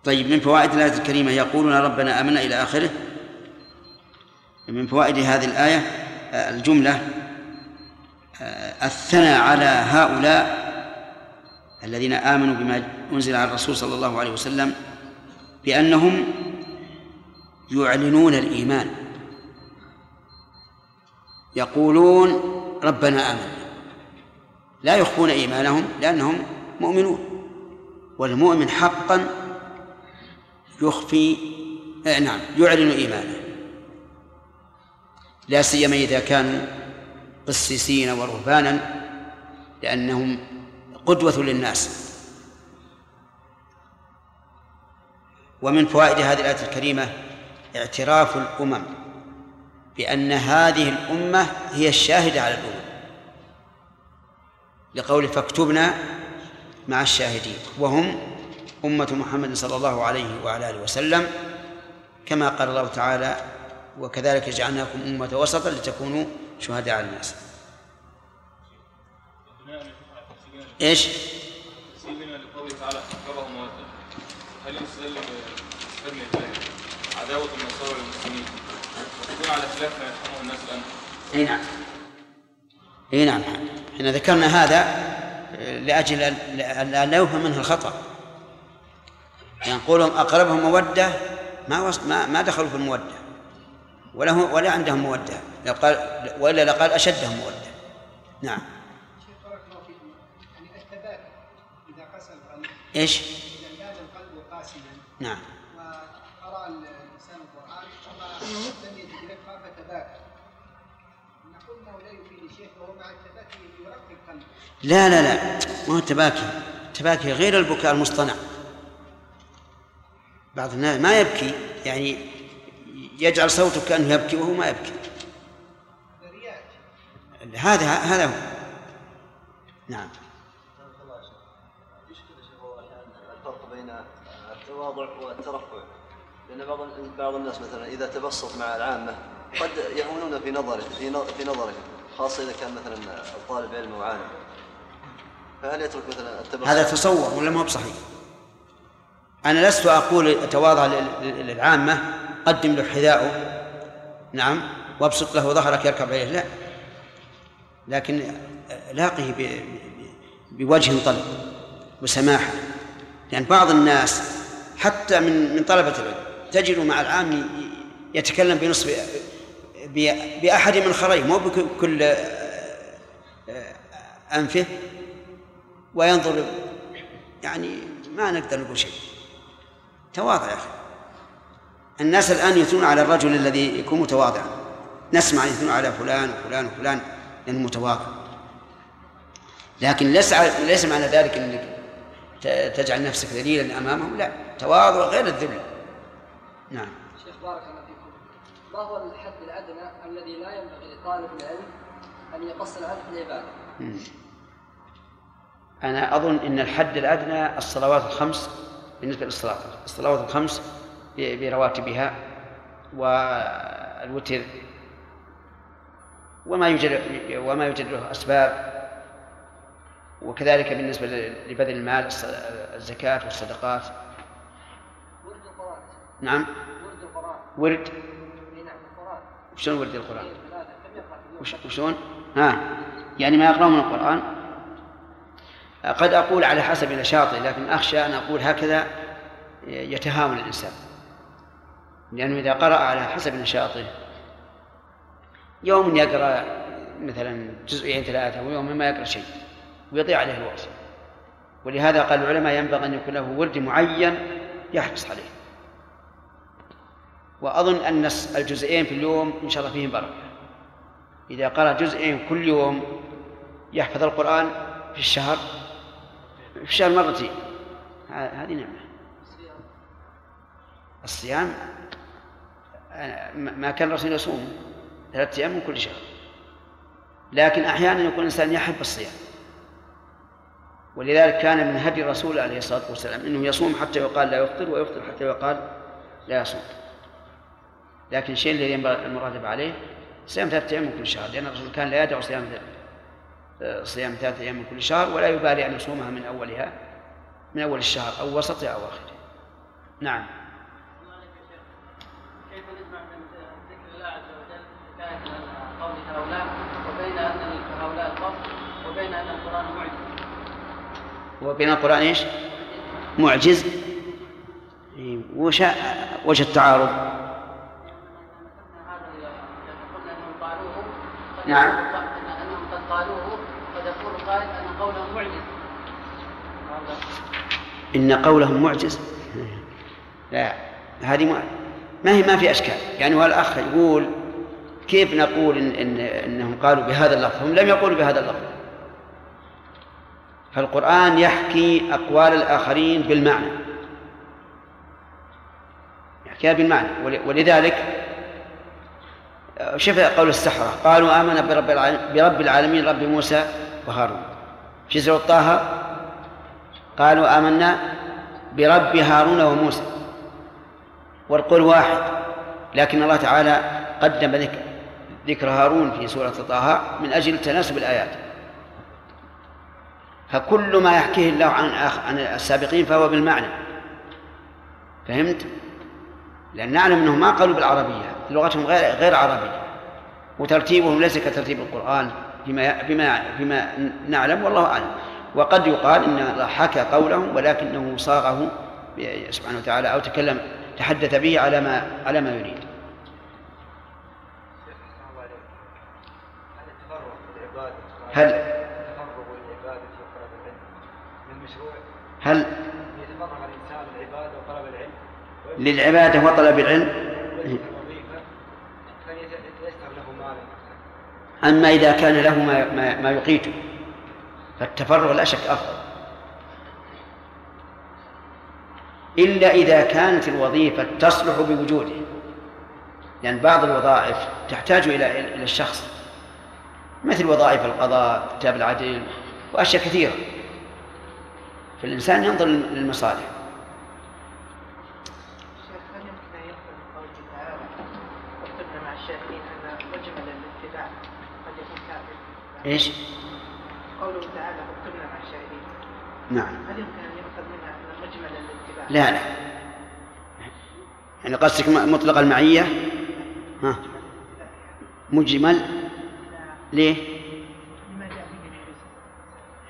طيب من فوائد الآية الكريمة يقولون ربنا آمنا إلى آخره. من فوائد هذه الآية الجملة الثناء على هؤلاء الذين آمنوا بما أنزل على الرسول صلى الله عليه وسلم بأنهم يعلنون الإيمان. يقولون ربنا آمنا. لا يخفون إيمانهم لأنهم مؤمنون والمؤمن حقا يخفي آه نعم يعلن إيمانه. لا سيما إذا كانوا قسيسين ورهبانا لأنهم قدوة للناس. ومن فوائد هذه الآية الكريمة اعتراف الأمم بأن هذه الأمة هي الشاهدة على الأمم. لقول فاكتبنا مع الشاهدين وهم أمة محمد صلى الله عليه وعلى آله وسلم كما قال الله تعالى وكذلك جعلناكم أمة وسطا لتكونوا شهداء على الناس إيش؟ سيدنا لقوله تعالى حفظه مودة هل يستدل الله عداوة النصارى للمسلمين وتكون على خلاف ما يفهمه الناس الآن؟ إي نعم إي نعم إحنا ذكرنا هذا لأجل أن لا يفهم منه الخطأ يعني قولهم أقربهم مودة ما وص... ما ما دخلوا في المودة. ولا هو ولا عندهم مودة. لو قال وإلا لقال أشدهم مودة. نعم. إيش؟ اذا كان القلب نعم. وقرا الانسان القران فتباكى لا يفيد مع التباكي القلب لا لا لا. ما هو التباكي. التباكي غير البكاء المصطنع. بعض الناس ما يبكي يعني يجعل صوته كأنه يبكي وهو ما يبكي. هذا هذا هو. نعم. التواضع والترفع. لأن بعض بعض الناس مثلا إذا تبسط مع العامة قد يهونون في نظره في نظ- في نظره خاصة إذا كان مثلا الطالب علم أو عالم فهل يترك مثلا التبسط هذا تصور ولا ما هو بصحيح؟ أنا لست أقول تواضع لل- لل- للعامة قدم له حذاءه نعم. وابسط له ظهرك يركب عليه. لا. لكن لاقه بوجه طلق وسماحة. لأن بعض الناس حتى من من طلبة العلم تجد مع العام يتكلم بنصف بأحد من خريه مو بكل أنفه وينظر يعني ما نقدر نقول شيء. تواضع يا أخي. الناس الآن يثنون على الرجل الذي يكون متواضعا. نسمع يثنون على فلان وفلان وفلان لأنه متواضع. لكن ليس ليس معنى ذلك أنك تجعل نفسك ذليلا أمامهم لا. تواضع غير الذل نعم. شيخ بارك الله فيكم. ما هو الحد الأدنى الذي لا ينبغي لطالب العلم أن يقصر عنه في العبادة؟ أنا أظن أن الحد الأدنى الصلوات الخمس بالنسبة للصلاة. الصلوات الخمس برواتبها والوتر وما يوجد وما يوجد له أسباب. وكذلك بالنسبة لبذل المال الزكاة والصدقات. ورد القرآن. نعم. ورد القرآن. ورد. اي نعم القرآن. شلون ورد القرآن؟ وش- وشلون؟ ها. يعني ما يقرأون من القرآن؟ قد أقول على حسب نشاطي لكن أخشى أن أقول هكذا يتهاون الإنسان. لأنه إذا قرأ على حسب نشاطه يوم يقرأ مثلا جزئين ثلاثة ويوم ما يقرأ شيء ويضيع عليه الوقت ولهذا قال العلماء ينبغي أن يكون له ورد معين يحرص عليه. وأظن أن الجزئين في اليوم إن شاء الله فيهم بركة. إذا قرأ جزئين كل يوم يحفظ القرآن في الشهر في الشهر مرتين هذه نعمة. الصيام ما كان الرسول يصوم ثلاثة أيام من كل شهر. لكن أحيانا يكون الإنسان يحب الصيام. ولذلك كان من هدي الرسول عليه الصلاة والسلام أنه يصوم حتى يقال لا يفطر ويفطر حتى يقال لا يصوم. لكن الشيء الذي ينبغي المراتب عليه صيام ثلاثة أيام من كل شهر لأن الرسول كان لا يدع صيام صيام ثلاثة أيام من كل شهر ولا يبالي أن يصومها من أولها من أول الشهر أو وسطه أو آخره. نعم. كيف نجمع بين ذكر الله عز وجل حكاية قول هؤلاء وبين أن هؤلاء القوم وبين أن القرآن معجز؟ وبين القرآن إيش؟ معجز. إيه، وش وجه التعارض؟ نعم. يقول قائل- أن- أنهم قد قالوه قد يقول قائل أن قولهم معجز هذا إن قولهم معجز. لا هذه ما, ما هي ما في أشكال. يعني والأخ يقول كيف نقول إن, إن إنهم قالوا بهذا اللفظ؟ هم لم يقولوا بهذا اللفظ. فالقرآن يحكي أقوال الآخرين بالمعنى. يحكيها بالمعنى. ول- ولذلك شوف قول السحرة. قالوا آمنا برب العالمين رب موسى وهارون. في سورة طه؟ قالوا آمنا برب هارون وموسى. والقول واحد لكن الله تعالى قدم ذكر ذكر هارون في سورة طه من أجل تناسب الآيات. فكل ما يحكيه الله عن عن السابقين فهو بالمعنى. فهمت؟ لأن نعلم أنهم ما قالوا بالعربية لغتهم غير غير عربية. وترتيبهم ليس كترتيب القرآن فيما بما فيما نعلم والله أعلم. وقد يقال إن الله حكى قولهم ولكنه صاغه سبحانه وتعالى أو تكلم تحدث به على ما على ما يريد. هل هل يتفرغ الإنسان للعبادة وطلب العلم للعبادة وطلب العلم؟ أما إذا كان له ما ما, ما يقيته. فالتفرغ لا شك أفضل. إلا إذا كانت الوظيفة تصلح بوجوده لأن بعض الوظائف تحتاج إلى إلى الشخص. مثل وظائف القضاء كتاب العدل وأشياء كثيرة. فالإنسان ينظر للمصالح. شيخ هل يمكن ان يفهم من قوله تعالى واكتبنا مع الشاهدين ان مجمل الاتباع قد يكون كافر إيش؟ قوله تعالى واكتبنا مع الشاهدين نعم. هل يمكن أن يؤخذ منها مجمل الاتباع لا لا. يعني قصدك مطلق المعية؟ ها. مجمل؟ ليه؟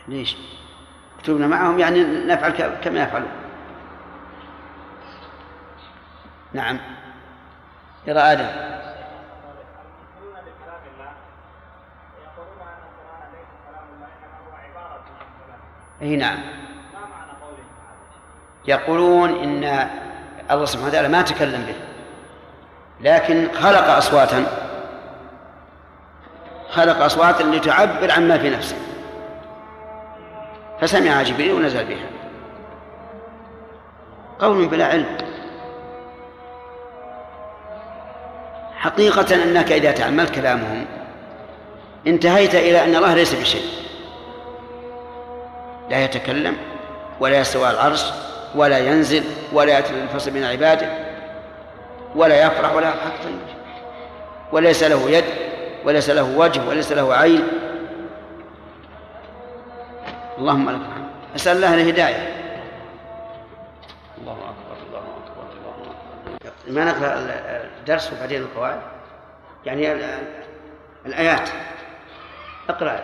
ليش؟ اكتبنا معهم يعني نفعل كما يفعلون. نعم. يرى آدم يقولون بكلام الله ويقولون ان القران ليس كلام الله انما هو عباره عن كلام اي نعم. يقولون إن الله سبحانه وتعالى ما تكلم به لكن خلق أصواتا خلق أصواتا لتعبر عما في نفسه. فسمعها جبريل ونزل بها. قول بلا علم. حقيقة أنك إذا تأملت كلامهم انتهيت إلى أن الله ليس بشيء. لا يتكلم ولا يستوى العرش ولا ينزل ولا يأتي الفصل بين عباده ولا يفرح ولا يضحك. وليس له يد وليس له وجه وليس له عين. اللهم لك الحمد. أسأل الله الهداية. الله أكبر الله أكبر الله أكبر. ما نقرأ الدرس وبعدين القواعد؟ يعني الآيات. اقرأ.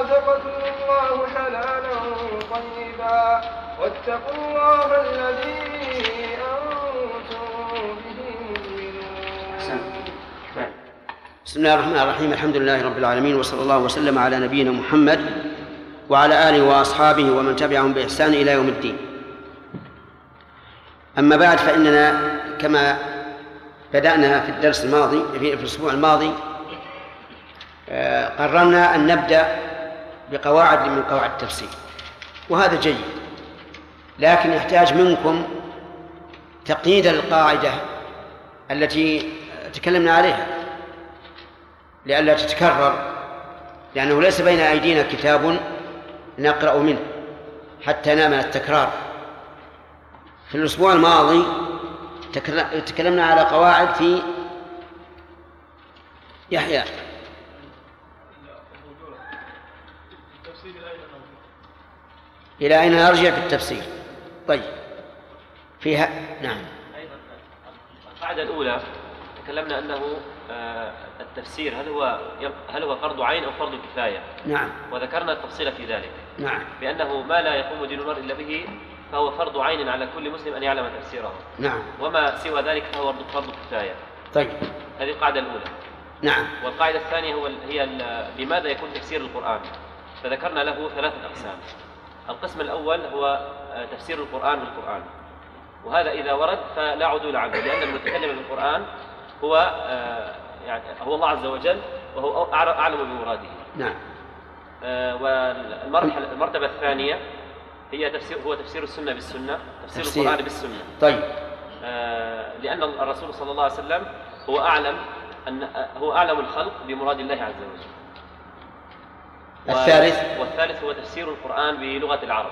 رزقكم الله حلالا طيبا واتقوا الله الذي به بسم الله الرحمن الرحيم. الحمد لله رب العالمين وصلى الله وسلم على نبينا محمد وعلى آله وأصحابه ومن تبعهم بإحسان إلى يوم الدين. أما بعد فإننا كما بدأنا في الدرس الماضي في الأسبوع الماضي قررنا أن نبدأ بقواعد من قواعد التفسير وهذا جيد. لكن يحتاج منكم تقييد القاعدة التي تكلمنا عليها لئلا تتكرر لأنه ليس بين أيدينا كتاب نقرأ منه حتى نامن التكرار. في الأسبوع الماضي تكلمنا على قواعد في يحيى. إلى أين نرجع في التفسير؟ طيب. فيها نعم. أيضا. القاعدة الأولى تكلمنا أنه آه، التفسير هل هو هل هو فرض عين أو فرض كفاية؟ نعم. وذكرنا التفصيل في ذلك. نعم. بأنه ما لا يقوم دين المرء إلا به فهو فرض عين على كل مسلم أن يعلم تفسيره. نعم. وما سوى ذلك فهو فرض كفاية. طيب. هذه القاعدة الأولى. نعم. والقاعدة الثانية هو هي لماذا يكون تفسير القرآن؟ فذكرنا له ثلاثة أقسام. القسم الأول هو آه، تفسير القرآن بالقرآن. وهذا إذا ورد فلا عدول عنه لأن المتكلم بالقرآن هو آه، يعني هو الله عز وجل وهو أعلم بمراده. نعم. آه، والمرحلة المرتبة الثانية هي تفسير هو تفسير السنة بالسنة تفسير, تفسير. القرآن بالسنة. طيب. لأن الرسول صلى الله عليه وسلم هو أعلم أن هو أعلم الخلق بمراد الله عز وجل. الثالث؟ والثالث هو تفسير القرآن بلغة العرب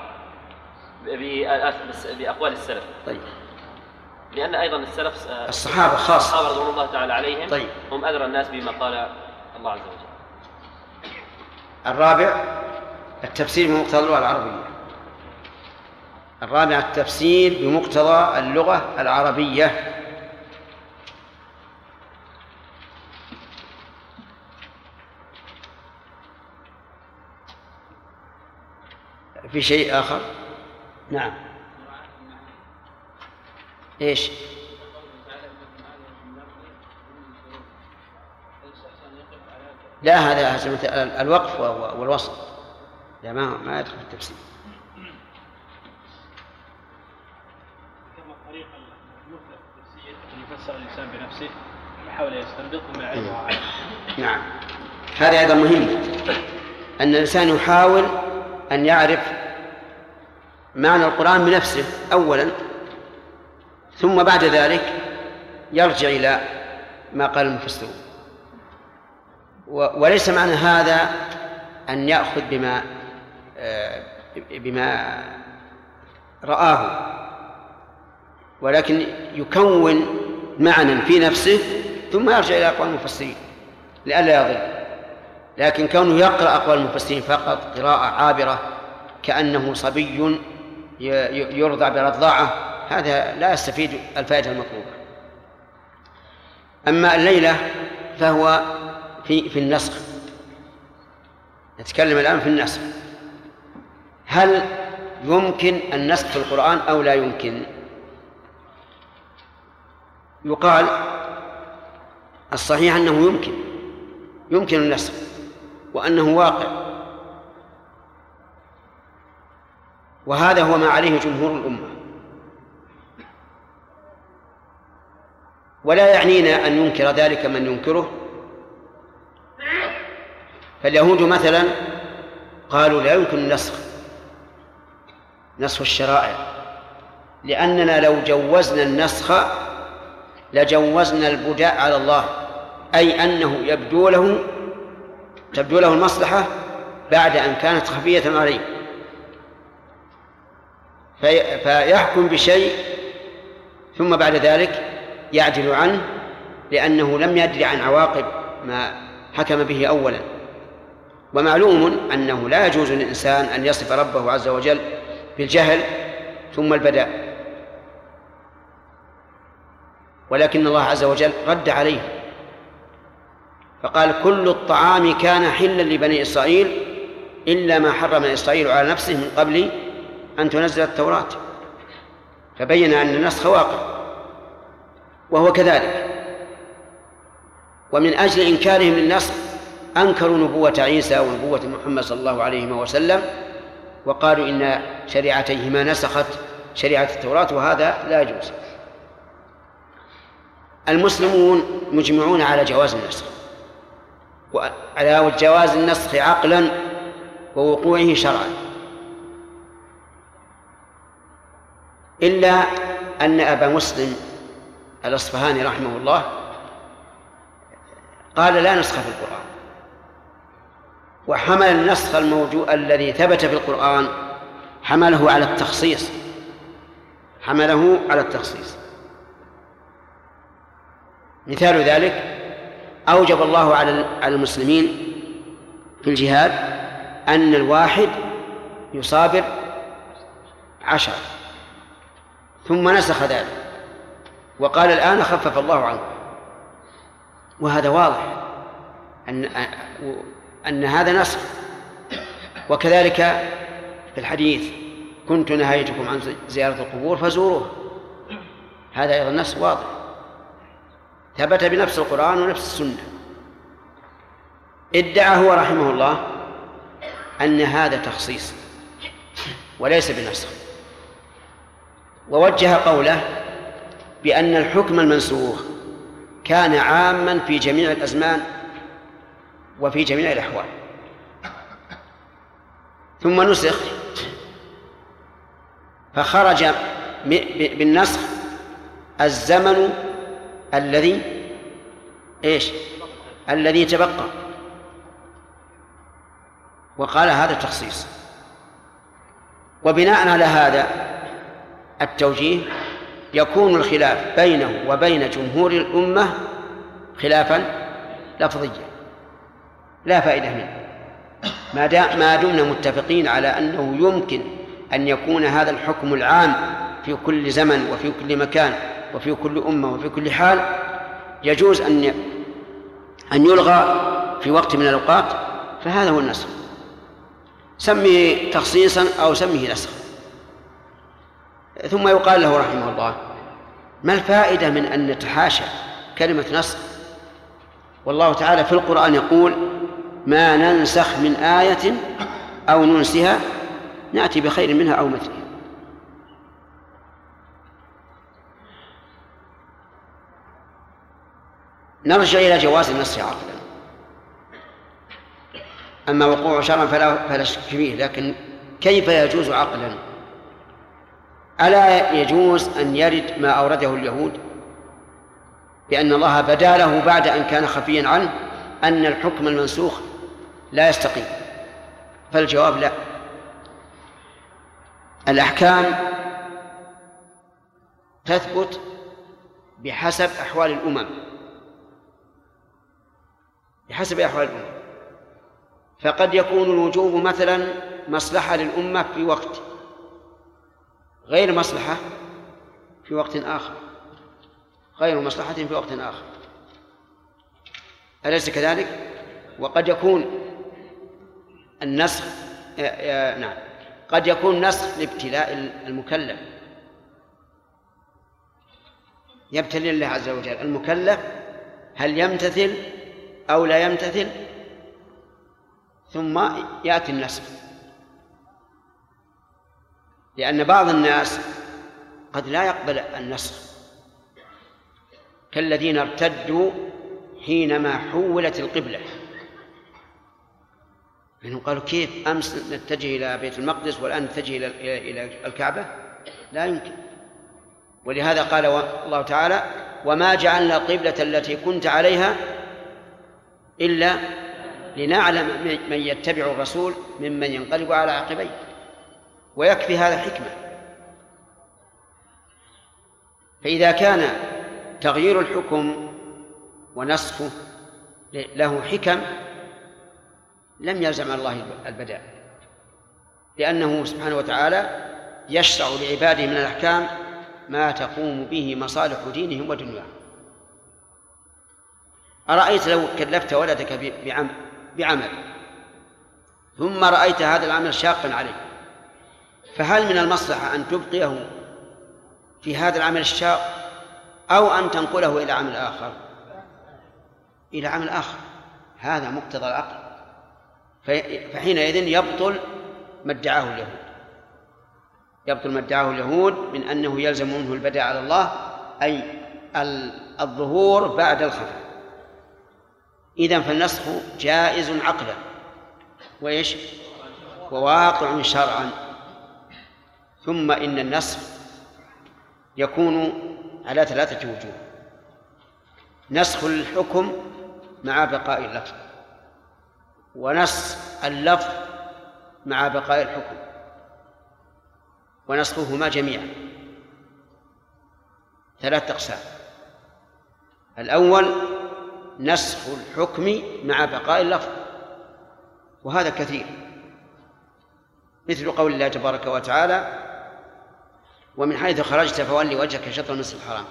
بأقوال السلف. طيب. لأن أيضا السلف آه، الصحابة خاصة الصحابة رضوان الله تعالى عليهم طيب. هم أدرى الناس بما قال الله عز وجل. الرابع التفسير بمقتضى اللغة العربية. الرابع التفسير بمقتضى اللغة العربية. في شيء آخر؟ نعم. إيش؟ لا هذا الوقف والوصل لا ما ما يدخل في التفسير. يفسر الإنسان بنفسه يحاول يستنبط ما يعرفه نعم. هذا أيضا مهم أن الإنسان يحاول أن يعرف معنى القرآن بنفسه اولا ثم بعد ذلك يرجع إلى ما قال المفسرون. وليس معنى هذا أن يأخذ بما آه، بما رآه ولكن يكون معنى في نفسه ثم يرجع إلى أقوال المفسرين لئلا يضل. لكن كونه يقرأ أقوال المفسرين فقط قراءة عابرة كأنه صبي يرضع برضاعة هذا لا يستفيد الفائدة المطلوبة. أما الليلة فهو في في النسخ نتكلم الآن في النسخ هل يمكن النسخ في القرآن أو لا يمكن؟ يقال الصحيح أنه يمكن يمكن النسخ وأنه واقع. وهذا هو ما عليه جمهور الأمة. ولا يعنينا أن ينكر ذلك من ينكره. فاليهود مثلا قالوا لا يمكن النسخ نسخ الشرائع لأننا لو جوزنا النسخ لجوزنا البداء على الله أي أنه يبدو له تبدو له المصلحة بعد أن كانت خفية عليه. في فيحكم بشيء ثم بعد ذلك يعدل عنه لأنه لم يدري عن عواقب ما حكم به أولا. ومعلوم أنه لا يجوز للإنسان أن يصف ربه عز وجل بالجهل ثم البداء. ولكن الله عز وجل رد عليه. فقال كل الطعام كان حلا لبني إسرائيل إلا ما حرم إسرائيل على نفسه من قبل أن تنزل التوراة. فبين أن النسخ واقع وهو كذلك. ومن أجل إنكارهم للنسخ أنكروا نبوة عيسى ونبوة محمد صلى الله عليه وسلم وقالوا إن شريعتيهما نسخت شريعة التوراة وهذا لا يجوز. المسلمون مجمعون على جواز النسخ. وعلى جواز النسخ عقلا ووقوعه شرعا. إلا أن أبا مسلم الأصفهاني رحمه الله قال لا نسخ في القرآن. وحمل النسخ الموجود الذي ثبت في القرآن حمله على التخصيص. حمله على التخصيص. مثال ذلك أوجب الله على المسلمين في الجهاد أن الواحد يصابر عشرة ثم نسخ ذلك. وقال الآن خفف الله عنه. وهذا واضح. أن أن هذا نسخ. وكذلك في الحديث كنت نهيتكم عن زيارة القبور فزوروها هذا أيضا نص واضح. ثبت بنفس القرآن ونفس السنة. ادعى هو رحمه الله أن هذا تخصيص وليس بنسخ ووجه قوله بأن الحكم المنسوخ كان عاما في جميع الأزمان وفي جميع الأحوال. ثم نسخ فخرج بالنسخ الزمن الذي إيش؟ الذي تبقى. وقال هذا تخصيص. وبناء على هذا التوجيه يكون الخلاف بينه وبين جمهور الأمة خلافا لفظيا. لا فائدة منه. ما ما دمنا متفقين على أنه يمكن أن يكون هذا الحكم العام في كل زمن وفي كل مكان وفي كل أمة وفي كل حال يجوز أن أن يلغى في وقت من الأوقات فهذا هو النسخ سمي تخصيصا أو سميه نسخ ثم يقال له رحمه الله ما الفائدة من أن نتحاشى كلمة نسخ والله تعالى في القرآن يقول ما ننسخ من آية أو ننسها نأتي بخير منها أو مثلها. نرجع إلى جواز النسخ عقلا. أما وقوع شرعا فلا فلا شك فيه لكن كيف يجوز عقلا؟ ألا يجوز أن يرد ما أورده اليهود بأن الله بدا له بعد أن كان خفيا عنه أن الحكم المنسوخ لا يستقيم؟ فالجواب لا. الأحكام تثبت بحسب أحوال الأمم. بحسب أحوال الأمم فقد يكون الوجوب مثلا مصلحة للأمة في وقت غير مصلحة في وقت آخر. غير مصلحة في وقت آخر. أليس كذلك؟ وقد يكون النسخ آه، آه، نعم. قد يكون نسخ لابتلاء المكلف. يبتلي الله عز وجل. المكلف هل يمتثل؟ أو لا يمتثل ثم يأتي النسخ. لأن بعض الناس قد لا يقبل النسخ. كالذين ارتدوا حينما حولت القبلة. لأنهم قالوا كيف أمس نتجه إلى بيت المقدس والآن نتجه إلى إلى الكعبة؟ لا يمكن. ولهذا قال الله تعالى وما جعلنا القبلة التي كنت عليها إلا لنعلم من يتبع الرسول ممن ينقلب على عقبيه. ويكفي هذا حكمة. فإذا كان تغيير الحكم ونسخه له حكم لم يلزم الله البداء. لأنه سبحانه وتعالى يشرع لعباده من الأحكام ما تقوم به مصالح دينهم ودنياهم. أرأيت لو كلفت ولدك بعمل؟ ثم رأيت هذا العمل شاقا عليه. فهل من المصلحة أن تبقيه في هذا العمل الشاق أو أن تنقله إلى عمل آخر؟ إلى عمل آخر. هذا مقتضى العقل. فحينئذ يبطل ما ادعاه اليهود. يبطل ما ادعاه اليهود من أنه يلزم منه البدء على الله أي الظهور بعد الخفاء إذا فالنسخ جائز عقلا. وإيش؟ وواقع شرعا. ثم إن النسخ يكون على ثلاثة وجوه. نسخ الحكم مع بقاء اللفظ. ونسخ اللفظ مع بقاء الحكم. ونسخهما جميعا. ثلاثة أقسام. الأول نسخ الحكم مع بقاء اللفظ وهذا كثير. مثل قول الله تبارك وتعالى ومن حيث خرجت فولي وجهك شطر المسجد الحرام.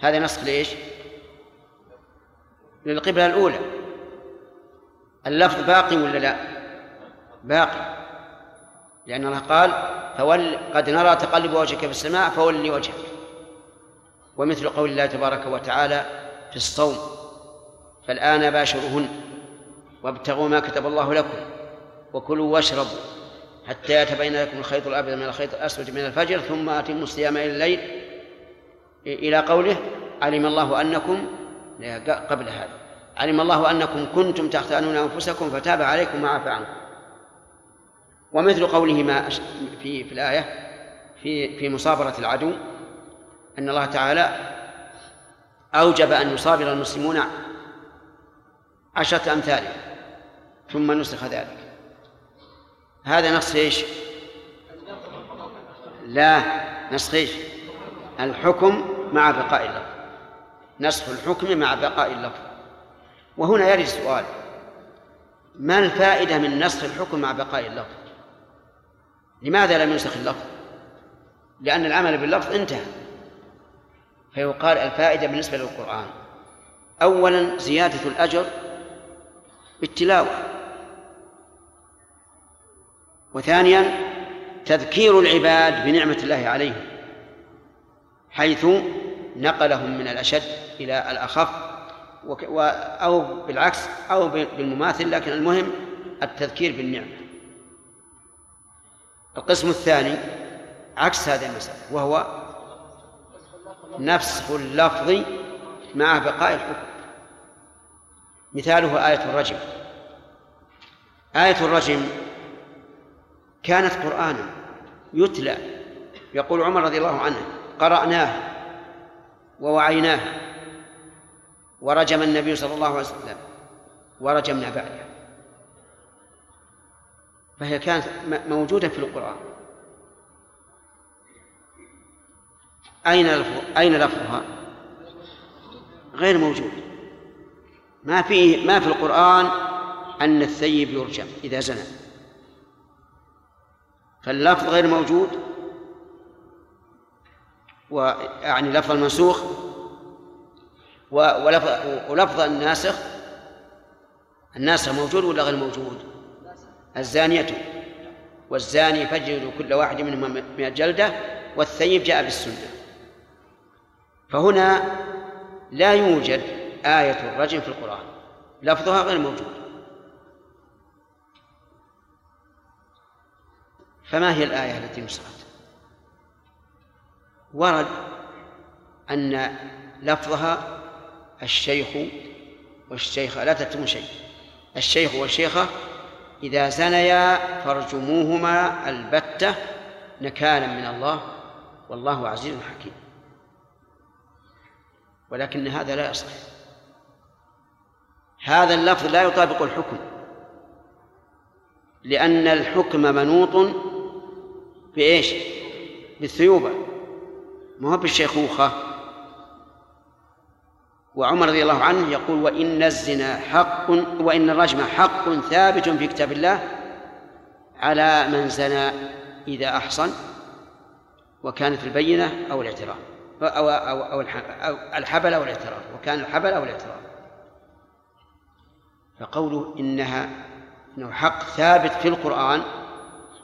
هذا نسخ ليش؟ للقبلة الأولى. اللفظ باقي ولا لا؟ باقي. لأن الله قال فول قد نرى تقلب وجهك في السماء فولي وجهك. ومثل قول الله تبارك وتعالى في الصوم فالآن باشرهن وابتغوا ما كتب الله لكم وكلوا واشربوا حتى يتبين لكم الخيط الأبيض من الخيط الأسود من الفجر ثم أتموا الصيام إلى الليل. إلى قوله علم الله أنكم قبل هذا. علم الله أنكم كنتم تختانون أنفسكم فتاب عليكم وعفى عنكم. ومثل قوله ما في في الآية في في مصابرة العدو أن الله تعالى أوجب أن يصابر المسلمون عشرة أمثاله ثم نسخ ذلك هذا نص إيش؟ لا نسخ إيش؟ الحكم مع بقاء اللفظ نسخ الحكم مع بقاء اللفظ وهنا يرد سؤال ما الفائدة من نسخ الحكم مع بقاء اللفظ؟ لماذا لم ينسخ اللفظ؟ لأن العمل باللفظ انتهى فيقال الفائدة بالنسبة للقرآن أولا زيادة الأجر بالتلاوة. وثانيا تذكير العباد بنعمة الله عليهم حيث نقلهم من الأشد إلى الأخف أو بالعكس أو بالمماثل لكن المهم التذكير بالنعمة. القسم الثاني عكس هذه المسألة وهو نفس اللفظ مع بقاء الحكم. مثاله آية الرجم. آية الرجم كانت قرآنا يتلى. يقول عمر رضي الله عنه قرأناه ووعيناه ورجم النبي صلى الله عليه وسلم ورجمنا بعده. فهي كانت موجودة في القرآن. أين أين لفظها؟ غير موجود. ما في ما في القرآن أن الثيب يرجم إذا زنى. فاللفظ غير موجود ويعني لفظ المنسوخ ولفظ, ولفظ الناسخ الناسخ موجود ولا غير موجود؟ الزانية. والزاني فجر كل واحد منهما مئة جلدة والثيب جاء بالسنة. فهنا لا يوجد آية الرجم في القرآن. لفظها غير موجود. فما هي الآية التي نسخت؟ ورد أن لفظها الشيخ والشيخة لا تتم شيء. الشيخ والشيخة إذا زنيا فارجموهما البتة نكالا من الله والله عزيز حكيم. ولكن هذا لا يصح. هذا اللفظ لا يطابق الحكم لأن الحكم منوط بإيش؟ بالثيوبة. ما هو بالشيخوخة؟ وعمر رضي الله عنه يقول وإن الزنا حق وإن الرجم حق ثابت في كتاب الله على من زنى إذا أحصن وكانت البينة أو الاعتراف أو أو أو الحبل أو الاعتراف وكان الحبل أو الاعتراف. فقوله إنها إنه حق ثابت في القرآن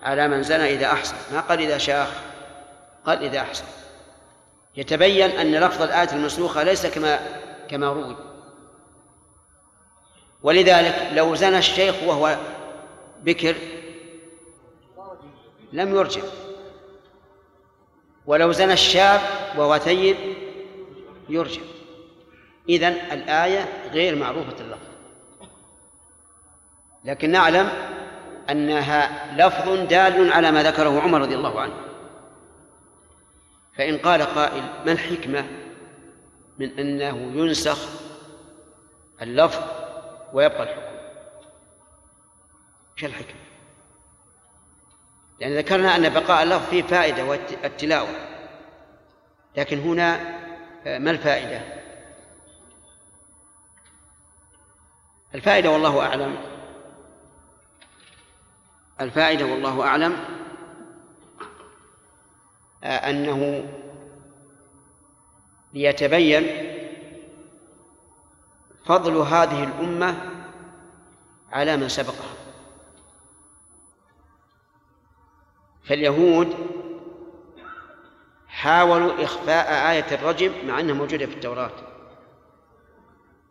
على من زنى إذا أحصن ما قال إذا شاخ قال إذا أحصن يتبين أن لفظ الآية المنسوخة ليس كما كما روي. ولذلك لو زنى الشيخ وهو بكر لم يرجع. ولو زنى الشاب وهو ثيب يرجع. إذن الآية غير معروفة اللفظ. لكن نعلم أنها لفظ دال على ما ذكره عمر رضي الله عنه فإن قال قائل ما الحكمة من أنه ينسخ اللفظ ويبقى الحكم إيش الحكمة؟ لأن ذكرنا أن بقاء اللفظ فيه فائدة والتلاوة لكن هنا ما الفائدة؟ الفائدة والله أعلم الفائدة والله أعلم. أنه ليتبين فضل هذه الأمة على من سبقها. فاليهود حاولوا إخفاء آية الرجم مع أنها موجودة في التوراة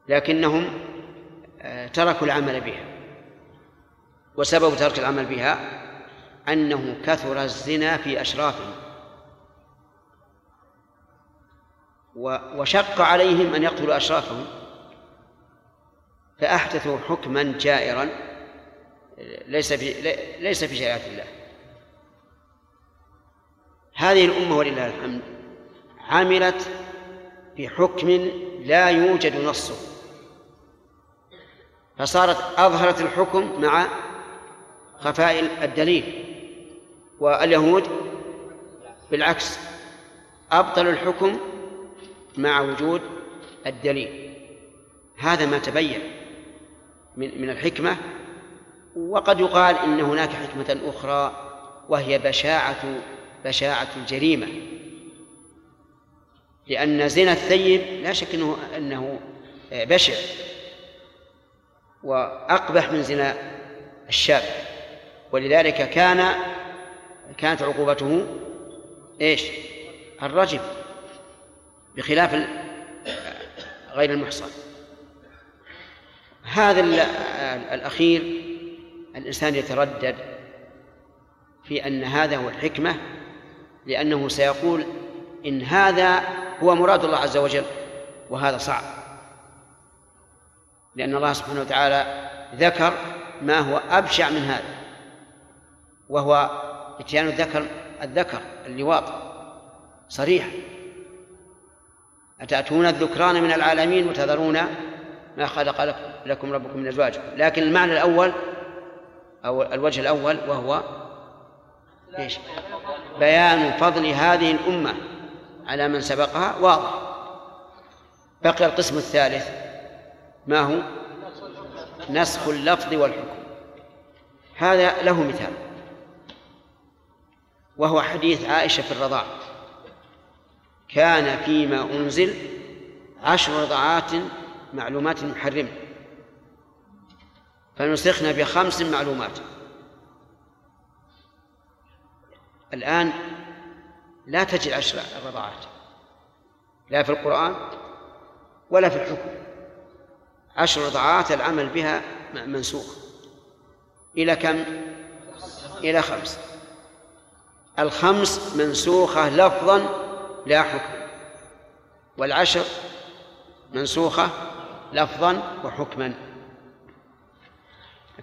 لكنهم آه، تركوا العمل بها. وسبب ترك العمل بها أنه كثر الزنا في أشرافهم وشق عليهم أن يقتلوا أشرافهم فأحدثوا حكما جائرا ليس في ليس في شريعة الله. هذه الأمة ولله الحمد عملت بحكم لا يوجد نصه فصارت أظهرت الحكم مع خفاء الدليل واليهود بالعكس أبطلوا الحكم مع وجود الدليل. هذا ما تبين من من الحكمة وقد يقال إن هناك حكمة أخرى وهي بشاعة بشاعة الجريمة. لأن زنا الثيب لا شك أنه أنه بشع وأقبح من زنا الشاب. ولذلك كان كانت عقوبته إيش؟ الرجم بخلاف غير المحصن. هذا الأخير الإنسان يتردد في أن هذا هو الحكمة لأنه سيقول إن هذا هو مراد الله عز وجل وهذا صعب. لأن الله سبحانه وتعالى ذكر ما هو أبشع من هذا. وهو إتيان الذكر الذكر اللواط. صريح. أتأتون الذكران من العالمين وتذرون ما خلق لكم ربكم من أزواجكم لكن المعنى الأول أو الوجه الأول وهو إيش؟ بيان فضل هذه الأمة على من سبقها. واضح. بقي القسم الثالث. ما هو؟ نسخ اللفظ والحكم. هذا له مثال. وهو حديث عائشة في الرضاع. كان فيما أنزل عشر رضعات معلومات محرمة. فنسخنا بخمس معلومات. الآن لا تجد عشر رضعات. لا في القرآن ولا في الحكم. عشر رضعات العمل بها منسوخ. إلى كم؟ إلى خمس. الخمس منسوخة لفظا لا حكم والعشر منسوخة لفظا وحكما.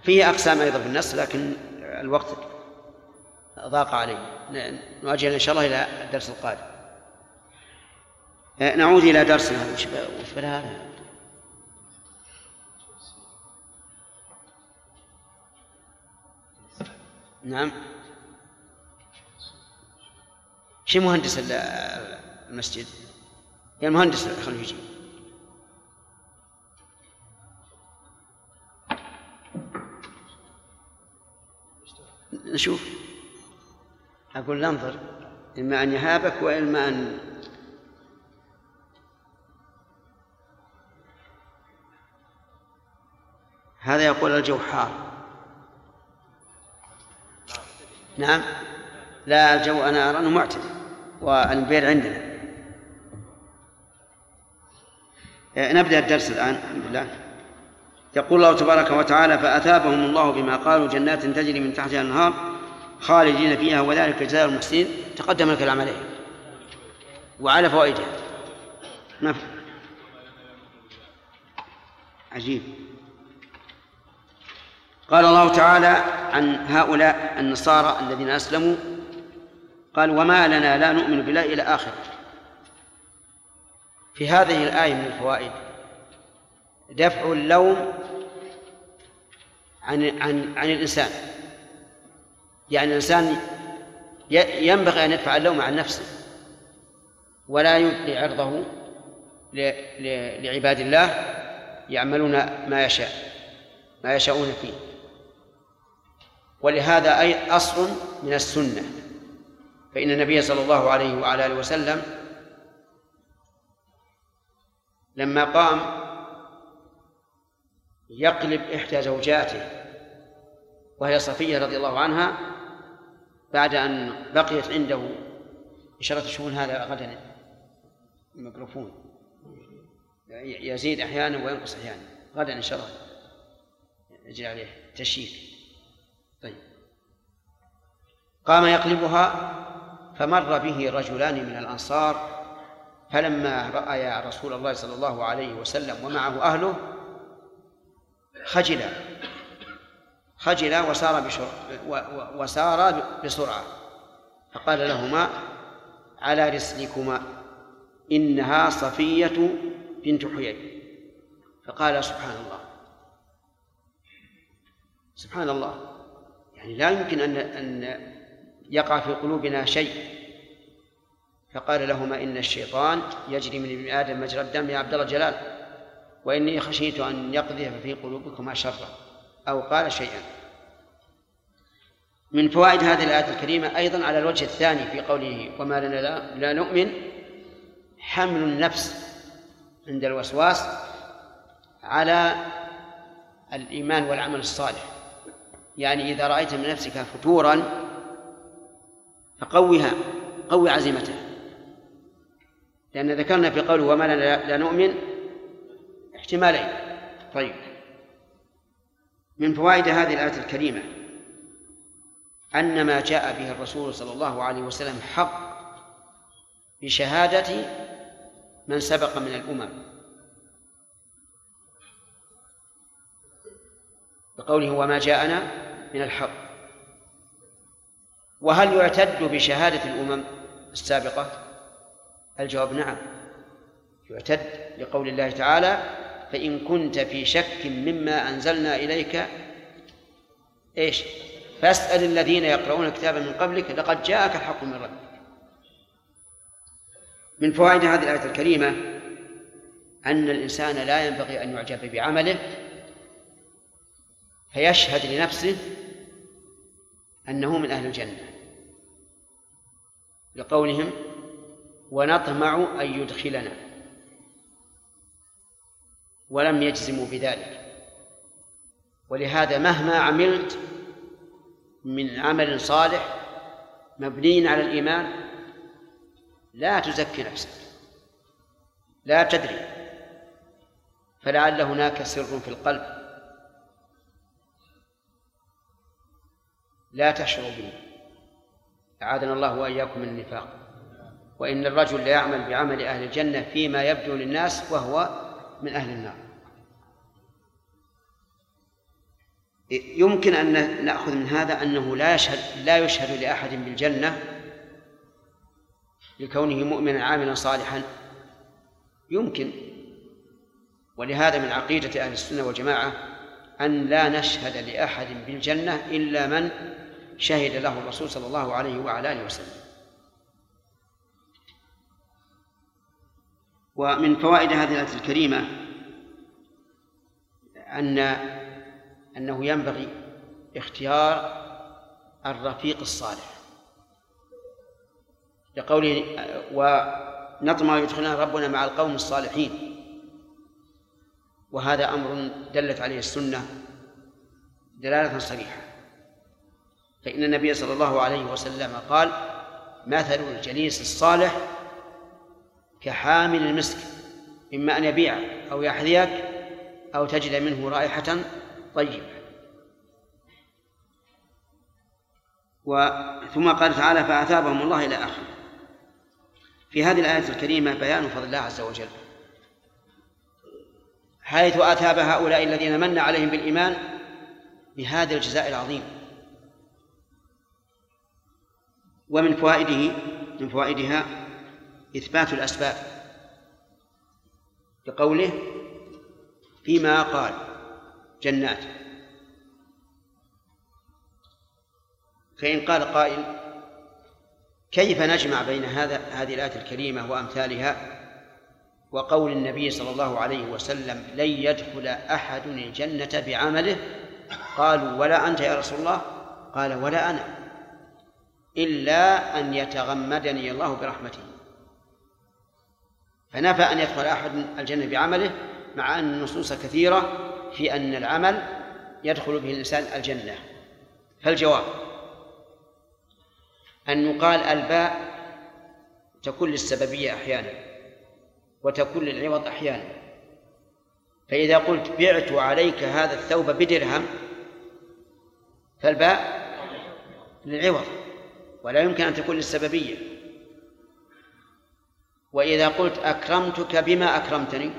فيه أقسام أيضا في النص لكن الوقت ضاق علي. نؤجل إن شاء الله إلى الدرس القادم. نعود إلى درسنا. وش هذا؟ نعم. شي مهندس المسجد؟ يا المهندس خليه يجي نشوف. أقول ننظر إما أن يهابك وإما أن هذا يقول الجو حار نعم؟ لا الجو أنا أرى أنه معتدل. والبير عندنا. نبدأ الدرس الآن الحمد لله. يقول الله تبارك وتعالى فأثابهم الله بما قالوا جنات تجري من تحتها الأنهار خالدين فيها وذلك جزاء المحسنين. تقدم الكلام عليه. وعلى فوائدها نعم. عجيب. قال الله تعالى عن هؤلاء النصارى الذين أسلموا قال وما لنا لا نؤمن بالله إلى آخره في هذه الآية من الفوائد دفع اللوم عن عن عن الإنسان. يعني الإنسان ينبغي أن يدفع اللوم عن نفسه ولا يبقي عرضه لعباد الله يعملون ما يشاء ما يشاءون فيه. ولهذا أي أصل من السنة. فإن النبي صلى الله عليه وعلى آله وسلم لما قام يقلب إحدى زوجاته وهي صفية رضي الله عنها بعد أن بقيت عنده إشارة تشوفون هذا غدا؟ الميكروفون. يزيد أحيانا وينقص أحيانا. غدا إن شاء الله. يجري عليه تشييك. طيب. قام يقلبها فمر به رجلان من الأنصار فلما رأيا رسول الله صلى الله عليه وسلم ومعه أهله خجلا خجلا وسار بشر وسار بسرعة فقال لهما على رسلكما إنها صفية بنت حيي فقال سبحان الله. سبحان الله. يعني لا يمكن أن أن يقع في قلوبنا شيء. فقال لهما إن الشيطان يجري من ابن آدم مجرى الدم يا عبد الله جلال وإني خشيت أن يقذف في قلوبكما شرا أو قال شيئا. من فوائد هذه الآية الكريمة أيضا على الوجه الثاني في قوله وما لنا لا, لا نؤمن حمل النفس عند الوسواس على الإيمان والعمل الصالح. يعني إذا رأيت من نفسك فتورا فقوها قوي عزيمتها لأن ذكرنا في قوله وما لنا لا نؤمن احتمالين. طيب. من فوائد هذه الآية الكريمة أن ما جاء به الرسول صلى الله عليه وسلم حق بشهادة من سبق من الأمم. بقوله وما جاءنا من الحق. وهل يعتد بشهادة الأمم السابقة؟ الجواب نعم. يعتد لقول الله تعالى فإن كنت في شك مما أنزلنا إليك إيش؟ فاسأل الذين يقرؤون الكتاب من قبلك لقد جاءك الحق من ربك. من فوائد هذه الآية الكريمة أن الإنسان لا ينبغي أن يعجب بعمله فيشهد لنفسه أنه من أهل الجنة. لقولهم ونطمع أن يدخلنا ولم يجزموا بذلك. ولهذا مهما عملت من عمل صالح مبني على الإيمان لا تزكي نفسك لا تدري فلعل هناك سر في القلب. لا تشعر به أعاذنا الله وإياكم من النفاق. وإن الرجل لا يعمل بعمل أهل الجنة فيما يبدو للناس وهو من أهل النار. يمكن أن نأخذ من هذا أنه لا يشهد لا يشهد لأحد بالجنة لكونه مؤمنا عاملا صالحا. يمكن. ولهذا من عقيدة أهل السنة والجماعة أن لا نشهد لأحد بالجنة إلا من شهد له الرسول صلى الله عليه وعلى آله وسلم. ومن فوائد هذه الآية الكريمة أن أنه ينبغي اختيار الرفيق الصالح. لقوله ونطمع يدخلنا ربنا مع القوم الصالحين. وهذا أمر دلت عليه السنة دلالة صريحة. فإن النبي صلى الله عليه وسلم قال مثل الجليس الصالح كحامل المسك إما أن يبيع أو يحذيك أو تجد منه رائحة طيبة. ثم قال تعالى فأثابهم الله إلى آخره. في هذه الآية الكريمة بيان فضل الله عز وجل حيث أثاب هؤلاء الذين من عليهم بالإيمان بهذا الجزاء العظيم. ومن فوائده من فوائدها إثبات الأسباب بقوله فيما قال جنات. فإن قال قائل كيف نجمع بين هذا هذه الآية الكريمة وأمثالها؟ وقول النبي صلى الله عليه وسلم لن يدخل أحد الجنة بعمله؟ قالوا ولا أنت يا رسول الله؟ قال ولا أنا. إلا أن يتغمدني الله برحمته. فنفى أن يدخل أحد الجنة بعمله مع أن النصوص كثيرة في أن العمل يدخل به الإنسان الجنة. فالجواب أن يقال الباء تكون للسببية أحيانا وتكون للعوض أحيانا. فإذا قلت بعت عليك هذا الثوب بدرهم فالباء للعوض. ولا يمكن أن تكون للسببية. وإذا قلت أكرمتك بما أكرمتني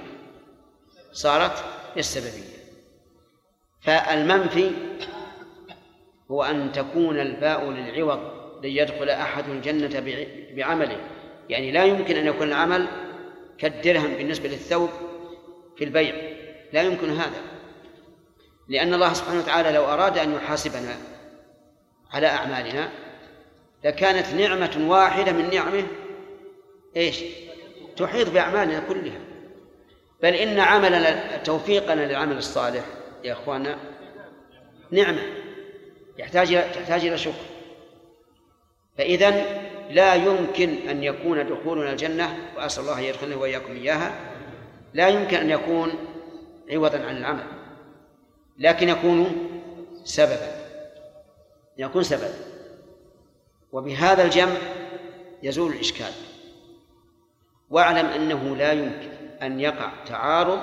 صارت للسببية. فالمنفي هو أن تكون الباء للعوض ليدخل أحد الجنة بعمله. يعني لا يمكن أن يكون العمل كالدرهم بالنسبة للثوب في البيع. لا يمكن هذا. لأن الله سبحانه وتعالى لو أراد أن يحاسبنا على أعمالنا لكانت نعمة واحدة من نعمه إيش؟ تحيط بأعمالنا كلها. بل إن عملنا توفيقنا للعمل الصالح يا إخواننا نعمة. يحتاج تحتاج إلى شكر. فإذا لا يمكن أن يكون دخولنا الجنة وأسأل الله أن يدخلنا وإياكم إياها لا يمكن أن يكون عوضا عن العمل لكن يكون سببا. يكون سببا. وبهذا الجمع يزول الإشكال. واعلم أنه لا يمكن أن يقع تعارض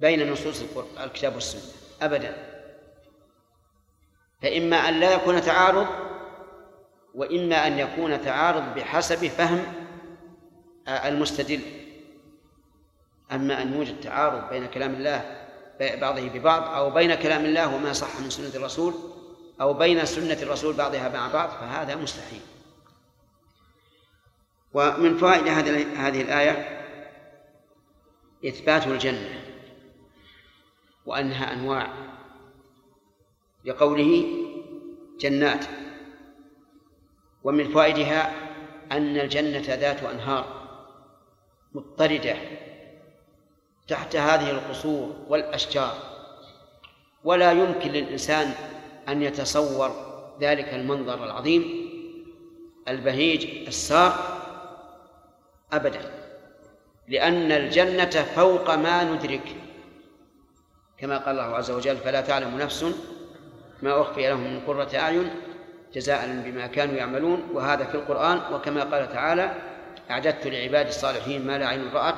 بين نصوص الكتاب والسنة أبدا. فإما أن لا يكون تعارض وإما أن يكون تعارض بحسب فهم المستدل. أما أن يوجد تعارض بين كلام الله بعضه ببعض أو بين كلام الله وما صح من سنة الرسول أو بين سنة الرسول بعضها مع بعض فهذا مستحيل. ومن فوائد هذه الآية إثبات الجنة وأنها أنواع. لقوله جنات ومن فوائدها أن الجنة ذات أنهار مضطردة تحت هذه القصور والأشجار. ولا يمكن للإنسان أن يتصور ذلك المنظر العظيم البهيج السار أبدا لأن الجنة فوق ما ندرك. كما قال الله عز وجل فلا تعلم نفس ما أخفي لهم من قرة أعين جزاء بما كانوا يعملون. وهذا في القرآن وكما قال تعالى أعددت لعبادي الصالحين ما لا عين رأت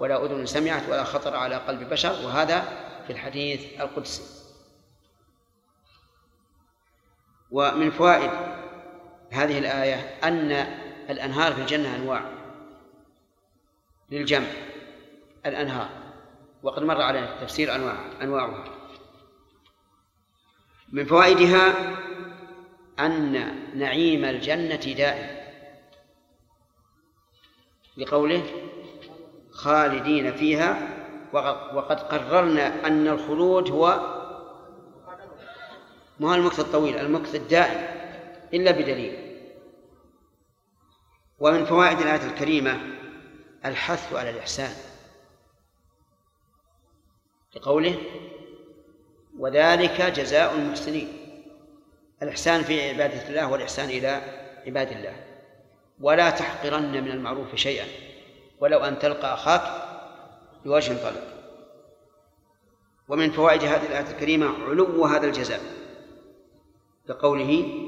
ولا أذن سمعت ولا خطر على قلب بشر. وهذا في الحديث القدسي. ومن فوائد هذه الآية أن الأنهار في الجنة أنواع للجمع الأنهار وقد مر علينا تفسير أنواع أنواعها. من فوائدها أن نعيم الجنة دائم. لقوله خالدين فيها وقد قررنا أن الخلود هو ما هو المكث الطويل؟ المكث الدائم إلا بدليل. ومن فوائد الآية الكريمة الحث على الإحسان لقوله وذلك جزاء المحسنين. الإحسان في عبادة الله والإحسان إلى عباد الله. ولا تحقرن من المعروف شيئا. ولو أن تلقى أخاك بوجه طلق. ومن فوائد هذه الآية الكريمة علو هذا الجزاء. كقوله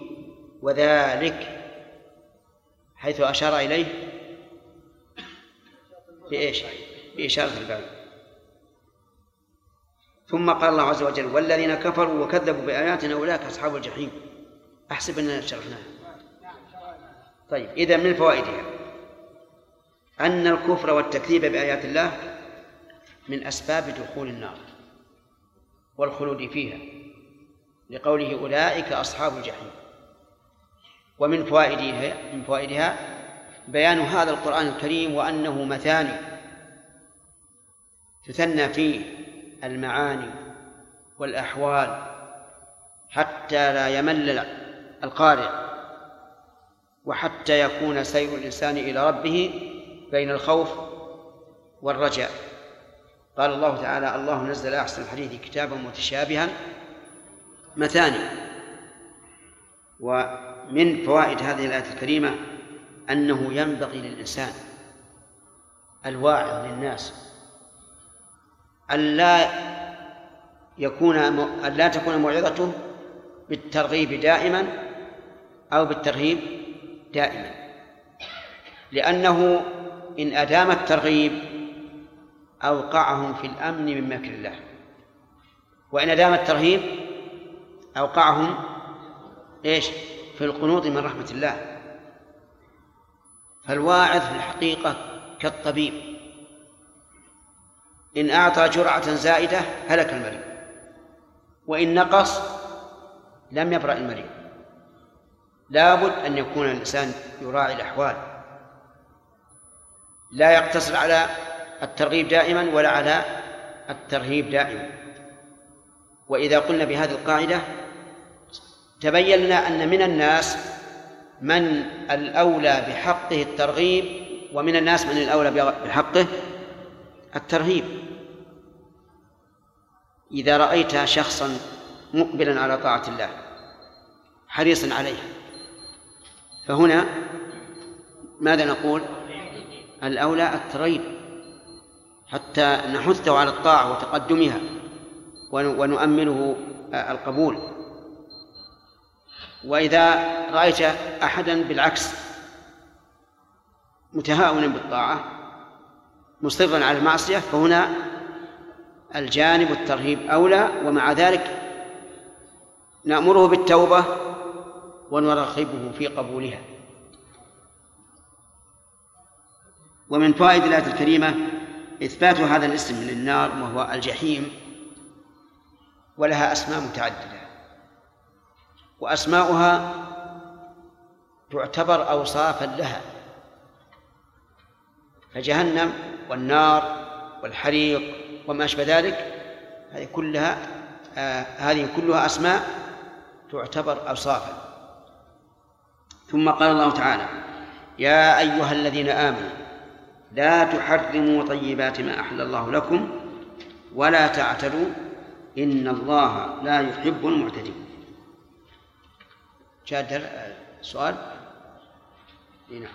وذلك حيث أشار إليه بإيش؟ بإشارة البعيد ثم قال الله عز وجل والذين كفروا وكذبوا بآياتنا أولئك أصحاب الجحيم. أحسب أننا شرحناها. طيب إذا من فوائدها. أن الكفر والتكذيب بآيات الله من أسباب دخول النار والخلود فيها. لقوله أولئك أصحاب الجحيم. ومن فوائدها من فوائدها بيان هذا القرآن الكريم وأنه مثاني تثنى فيه المعاني والأحوال حتى لا يمل القارئ وحتى يكون سير الإنسان إلى ربه بين الخوف والرجاء. قال الله تعالى الله نزل أحسن الحديث كتابا متشابها مثاني ومن فوائد هذه الآية الكريمة أنه ينبغي للإنسان الواعظ للناس ألا يكون ألا تكون موعظته بالترغيب دائما أو بالترهيب دائما. لأنه إن أدام الترغيب أوقعهم في الأمن من مكر الله. وإن أدام الترهيب أوقعهم إيش؟ في القنوط من رحمة الله. فالواعظ في الحقيقة كالطبيب. إن أعطى جرعة زائدة هلك المريض. وإن نقص لم يبرأ المريض. لابد أن يكون الإنسان يراعي الأحوال. لا يقتصر على الترغيب دائما ولا على الترهيب دائما. وإذا قلنا بهذه القاعدة تبين لنا أن من الناس من الأولى بحقه الترغيب ومن الناس من الأولى بحقه الترهيب. إذا رأيت شخصا مقبلا على طاعة الله حريصا عليها. فهنا ماذا نقول؟ الأولى الترغيب حتى نحثه على الطاعة وتقدمها ونؤمنه القبول. وإذا رأيت أحدا بالعكس متهاونا بالطاعة مصرا على المعصية فهنا الجانب الترهيب أولى ومع ذلك نأمره بالتوبة ونرغبه في قبولها. ومن فوائد الآية الكريمة إثبات هذا الاسم للنار وهو الجحيم ولها أسماء متعددة. وأسماؤها تعتبر أوصافا لها. فجهنم والنار والحريق وما أشبه ذلك هذه كلها آه هذه كلها أسماء تعتبر أوصافا. ثم قال الله تعالى يا أيها الذين آمنوا لا تحرموا طيبات ما أحل الله لكم ولا تعتدوا إن الله لا يحب المعتدين. جاء در- سؤال؟ إي نعم.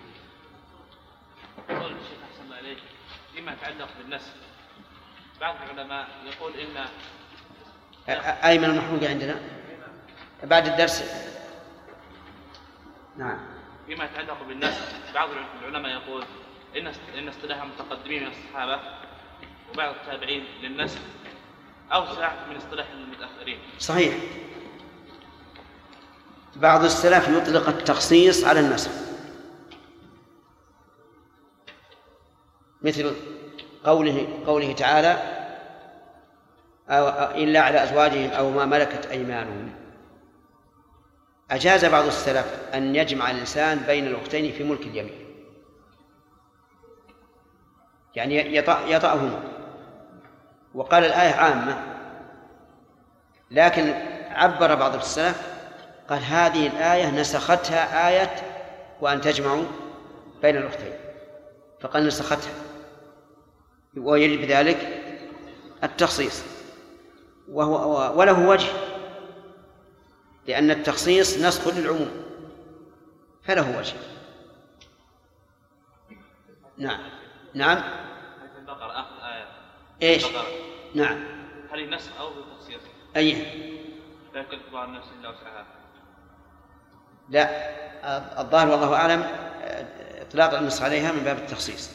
الشيخ أحسن الله عليك فيما يتعلق بالنسل بعض العلماء يقول إن أ- أ- أيمن المحمود عندنا؟ بعد الدرس. نعم. فيما يتعلق بالنسل بعض العلماء يقول إن إن اصطلاح المتقدمين من الصحابة وبعض التابعين للنسل أوسع من اصطلاح المتأخرين. صحيح. بعض السلف يطلق التخصيص على النسخ. مثل قوله قوله تعالى أو إلا على أزواجهم أو ما ملكت أيمانهم. أجاز بعض السلف أن يجمع الإنسان بين الأختين في ملك اليمين. يعني يطأ يطأهما وقال الآية عامة لكن عبر بعض السلف قال هذه الآية نسختها آية وأن تجمعوا بين الأختين. فقال نسختها. ويجب بذلك التخصيص. وهو وله وجه. لأن التخصيص نسخ للعموم. فله وجه. نعم. نعم. البقرة آخر آية. إيش؟ البقرة. نعم. هل نسخ أو تخصيص؟ أي. لا يكلف الله عن نفس إلا وسعها. لا الظاهر والله أعلم إطلاق النص عليها من باب التخصيص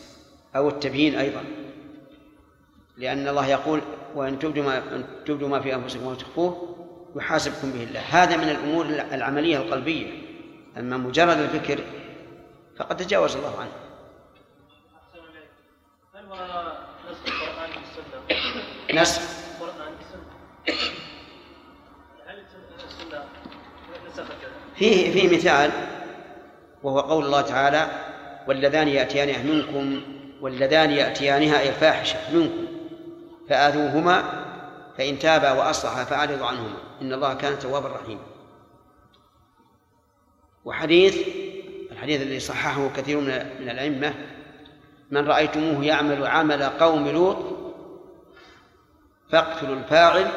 أو التبيين أيضا. لأن الله يقول وإن تبدوا ما إن تبدوا ما في أنفسكم وتخفوه يحاسبكم به الله. هذا من الأمور العملية القلبية. أما مجرد الفكر فقد تجاوز الله عنه. نسخ القرآن بالسنة؟ نسخ القرآن بالسنة هل السنة نسخت فيه فيه مثال وهو قول الله تعالى واللذان يأتيانها منكم واللذان يأتيانها أي الفاحشة منكم فآذوهما فإن تابا وأصلحا فأعرضوا عنهما. إن الله كان توابا رحيما. وحديث الحديث الذي صححه كثير من من الأئمة من رأيتموه يعمل عمل قوم لوط فاقتلوا الفاعل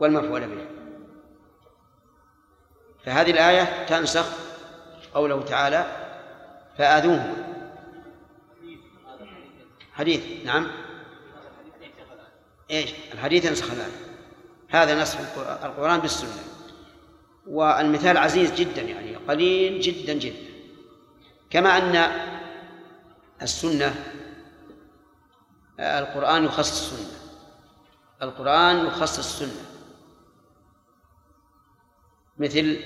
والمفعول به. فهذه الآية تنسخ قوله تعالى فآذوهما حديث نعم. إيش؟ الحديث ينسخ الآية هذا نسخ القر- القرآن بالسنة. والمثال عزيز جدا يعني قليل جدا جدا. كما أن السنة القرآن يخصص السنة. القرآن يخصص السنة. مثل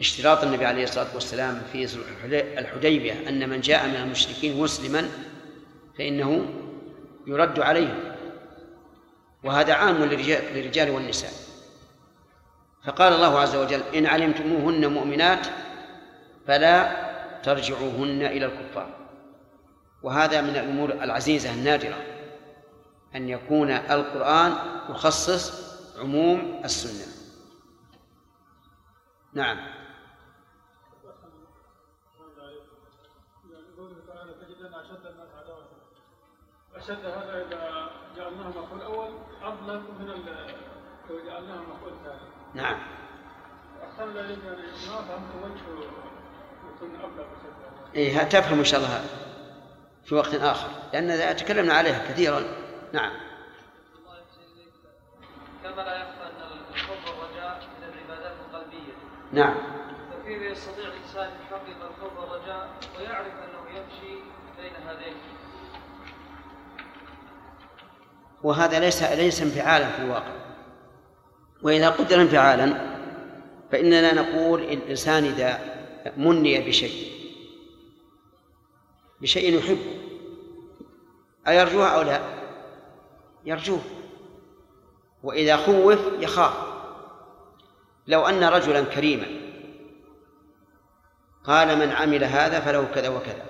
اشتراط النبي عليه الصلاة والسلام في صلح الحدي- الحديبية أن من جاء من المشركين مسلما فإنه يرد عليه. وهذا عام للرجال, والنساء. فقال الله عز وجل إن علمتموهن مؤمنات فلا ترجعوهن إلى الكفار. وهذا من الأمور العزيزة النادرة أن يكون القرآن يخصص عموم السنة. نعم. أشد هذا إذا جعلناه مفعول أول أظلم من لو جعلناه مفعول ثاني. نعم. أحسن ذلك يعني ما فهمت وجه يكون أبلغ إيه تفهم إن شاء الله في وقت آخر لأن تكلمنا عليها كثيرا. نعم. كما لا يخفى ان الخوف والرجاء من العبادات القلبيه نعم. فكيف يستطيع الإنسان يحقق الخوف والرجاء ويعرف أنه يمشي بين هذين؟ وهذا ليس ليس انفعالا في الواقع. وإذا قدر انفعالا فإننا نقول الإنسان إذا مني بشيء بشيء يحبه أيرجوه أو لا؟ يرجوه. وإذا خوف يخاف. لو أن رجلا كريما. قال من عمل هذا فله كذا وكذا.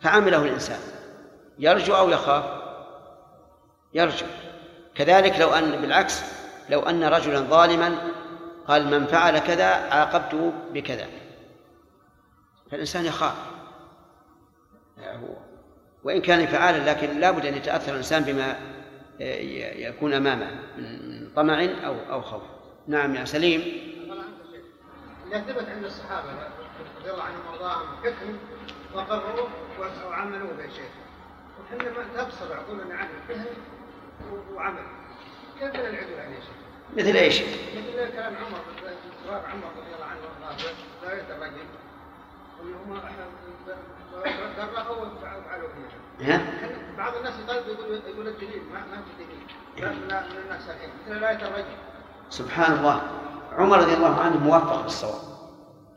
فعمله الإنسان. يرجو أو يخاف؟ يرجو. كذلك لو أن بالعكس لو أن رجلا ظالما قال من فعل كذا عاقبته بكذا. فالإنسان يخاف. وإن كان فعالا لكن لا بد أن يتأثر الإنسان بما ي- يكون أمامه من طمع أو أو خوف. نعم يا سليم اللي ثبت عند الصحابه رضي الله عنهم وارضاهم حكم وقرروه وعملوه به شيء وحنا تبصر عقولنا عن فهم وعمل كيف نعدل عليه شيء؟ مثل إيش؟ مثل كلام عمر عمر رضي الله عنه وارضاه لا يترجم اللي هم درخوا وفعلوا؟ بعض الناس يطالب يقول يقول الدليل ما ما في دليل لا الناس الحين مثل لا يترجم سبحان الله. عمر رضي الله عنه موفق للصواب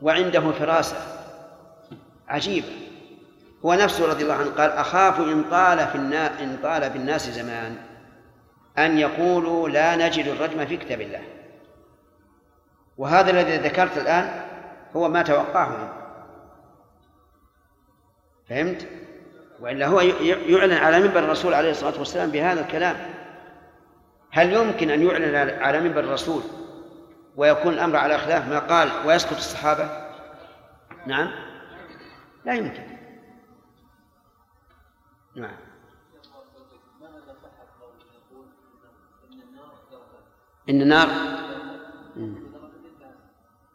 وعنده فراسة عجيبة. هو نفسه رضي الله عنه قال أخاف إن طال في النا... إن طال بالناس زمان أن يقولوا لا نجد الرجم في كتاب الله. وهذا الذي ذكرت الآن هو ما توقعه. منه فهمت؟ وإلا هو يعلن على منبر الرسول عليه الصلاة والسلام بهذا الكلام. هل يمكن أن يعلن على- منبر الرسول ويكون الأمر على خلاف ما قال ويسكت الصحابة؟ نعم. لا يمكن. نعم. إن النار.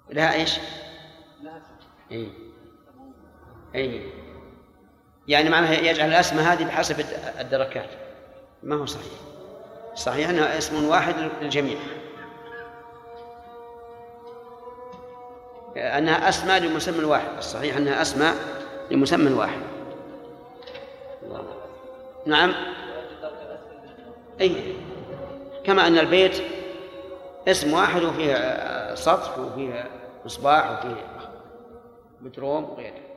لها إيش؟ إيه. أي يعني معناها يجعل الأسماء هذه بحسب الد- الدركات. ما هو صحيح. صحيح أنها اسم واحد للجميع. أنها أسماء لمسمى واحد الصحيح أنها أسماء لمسمى واحد. نعم. أي. كما أن البيت اسم واحد وفيه سطح وفيه مصباح وفيه بتروم وغيره.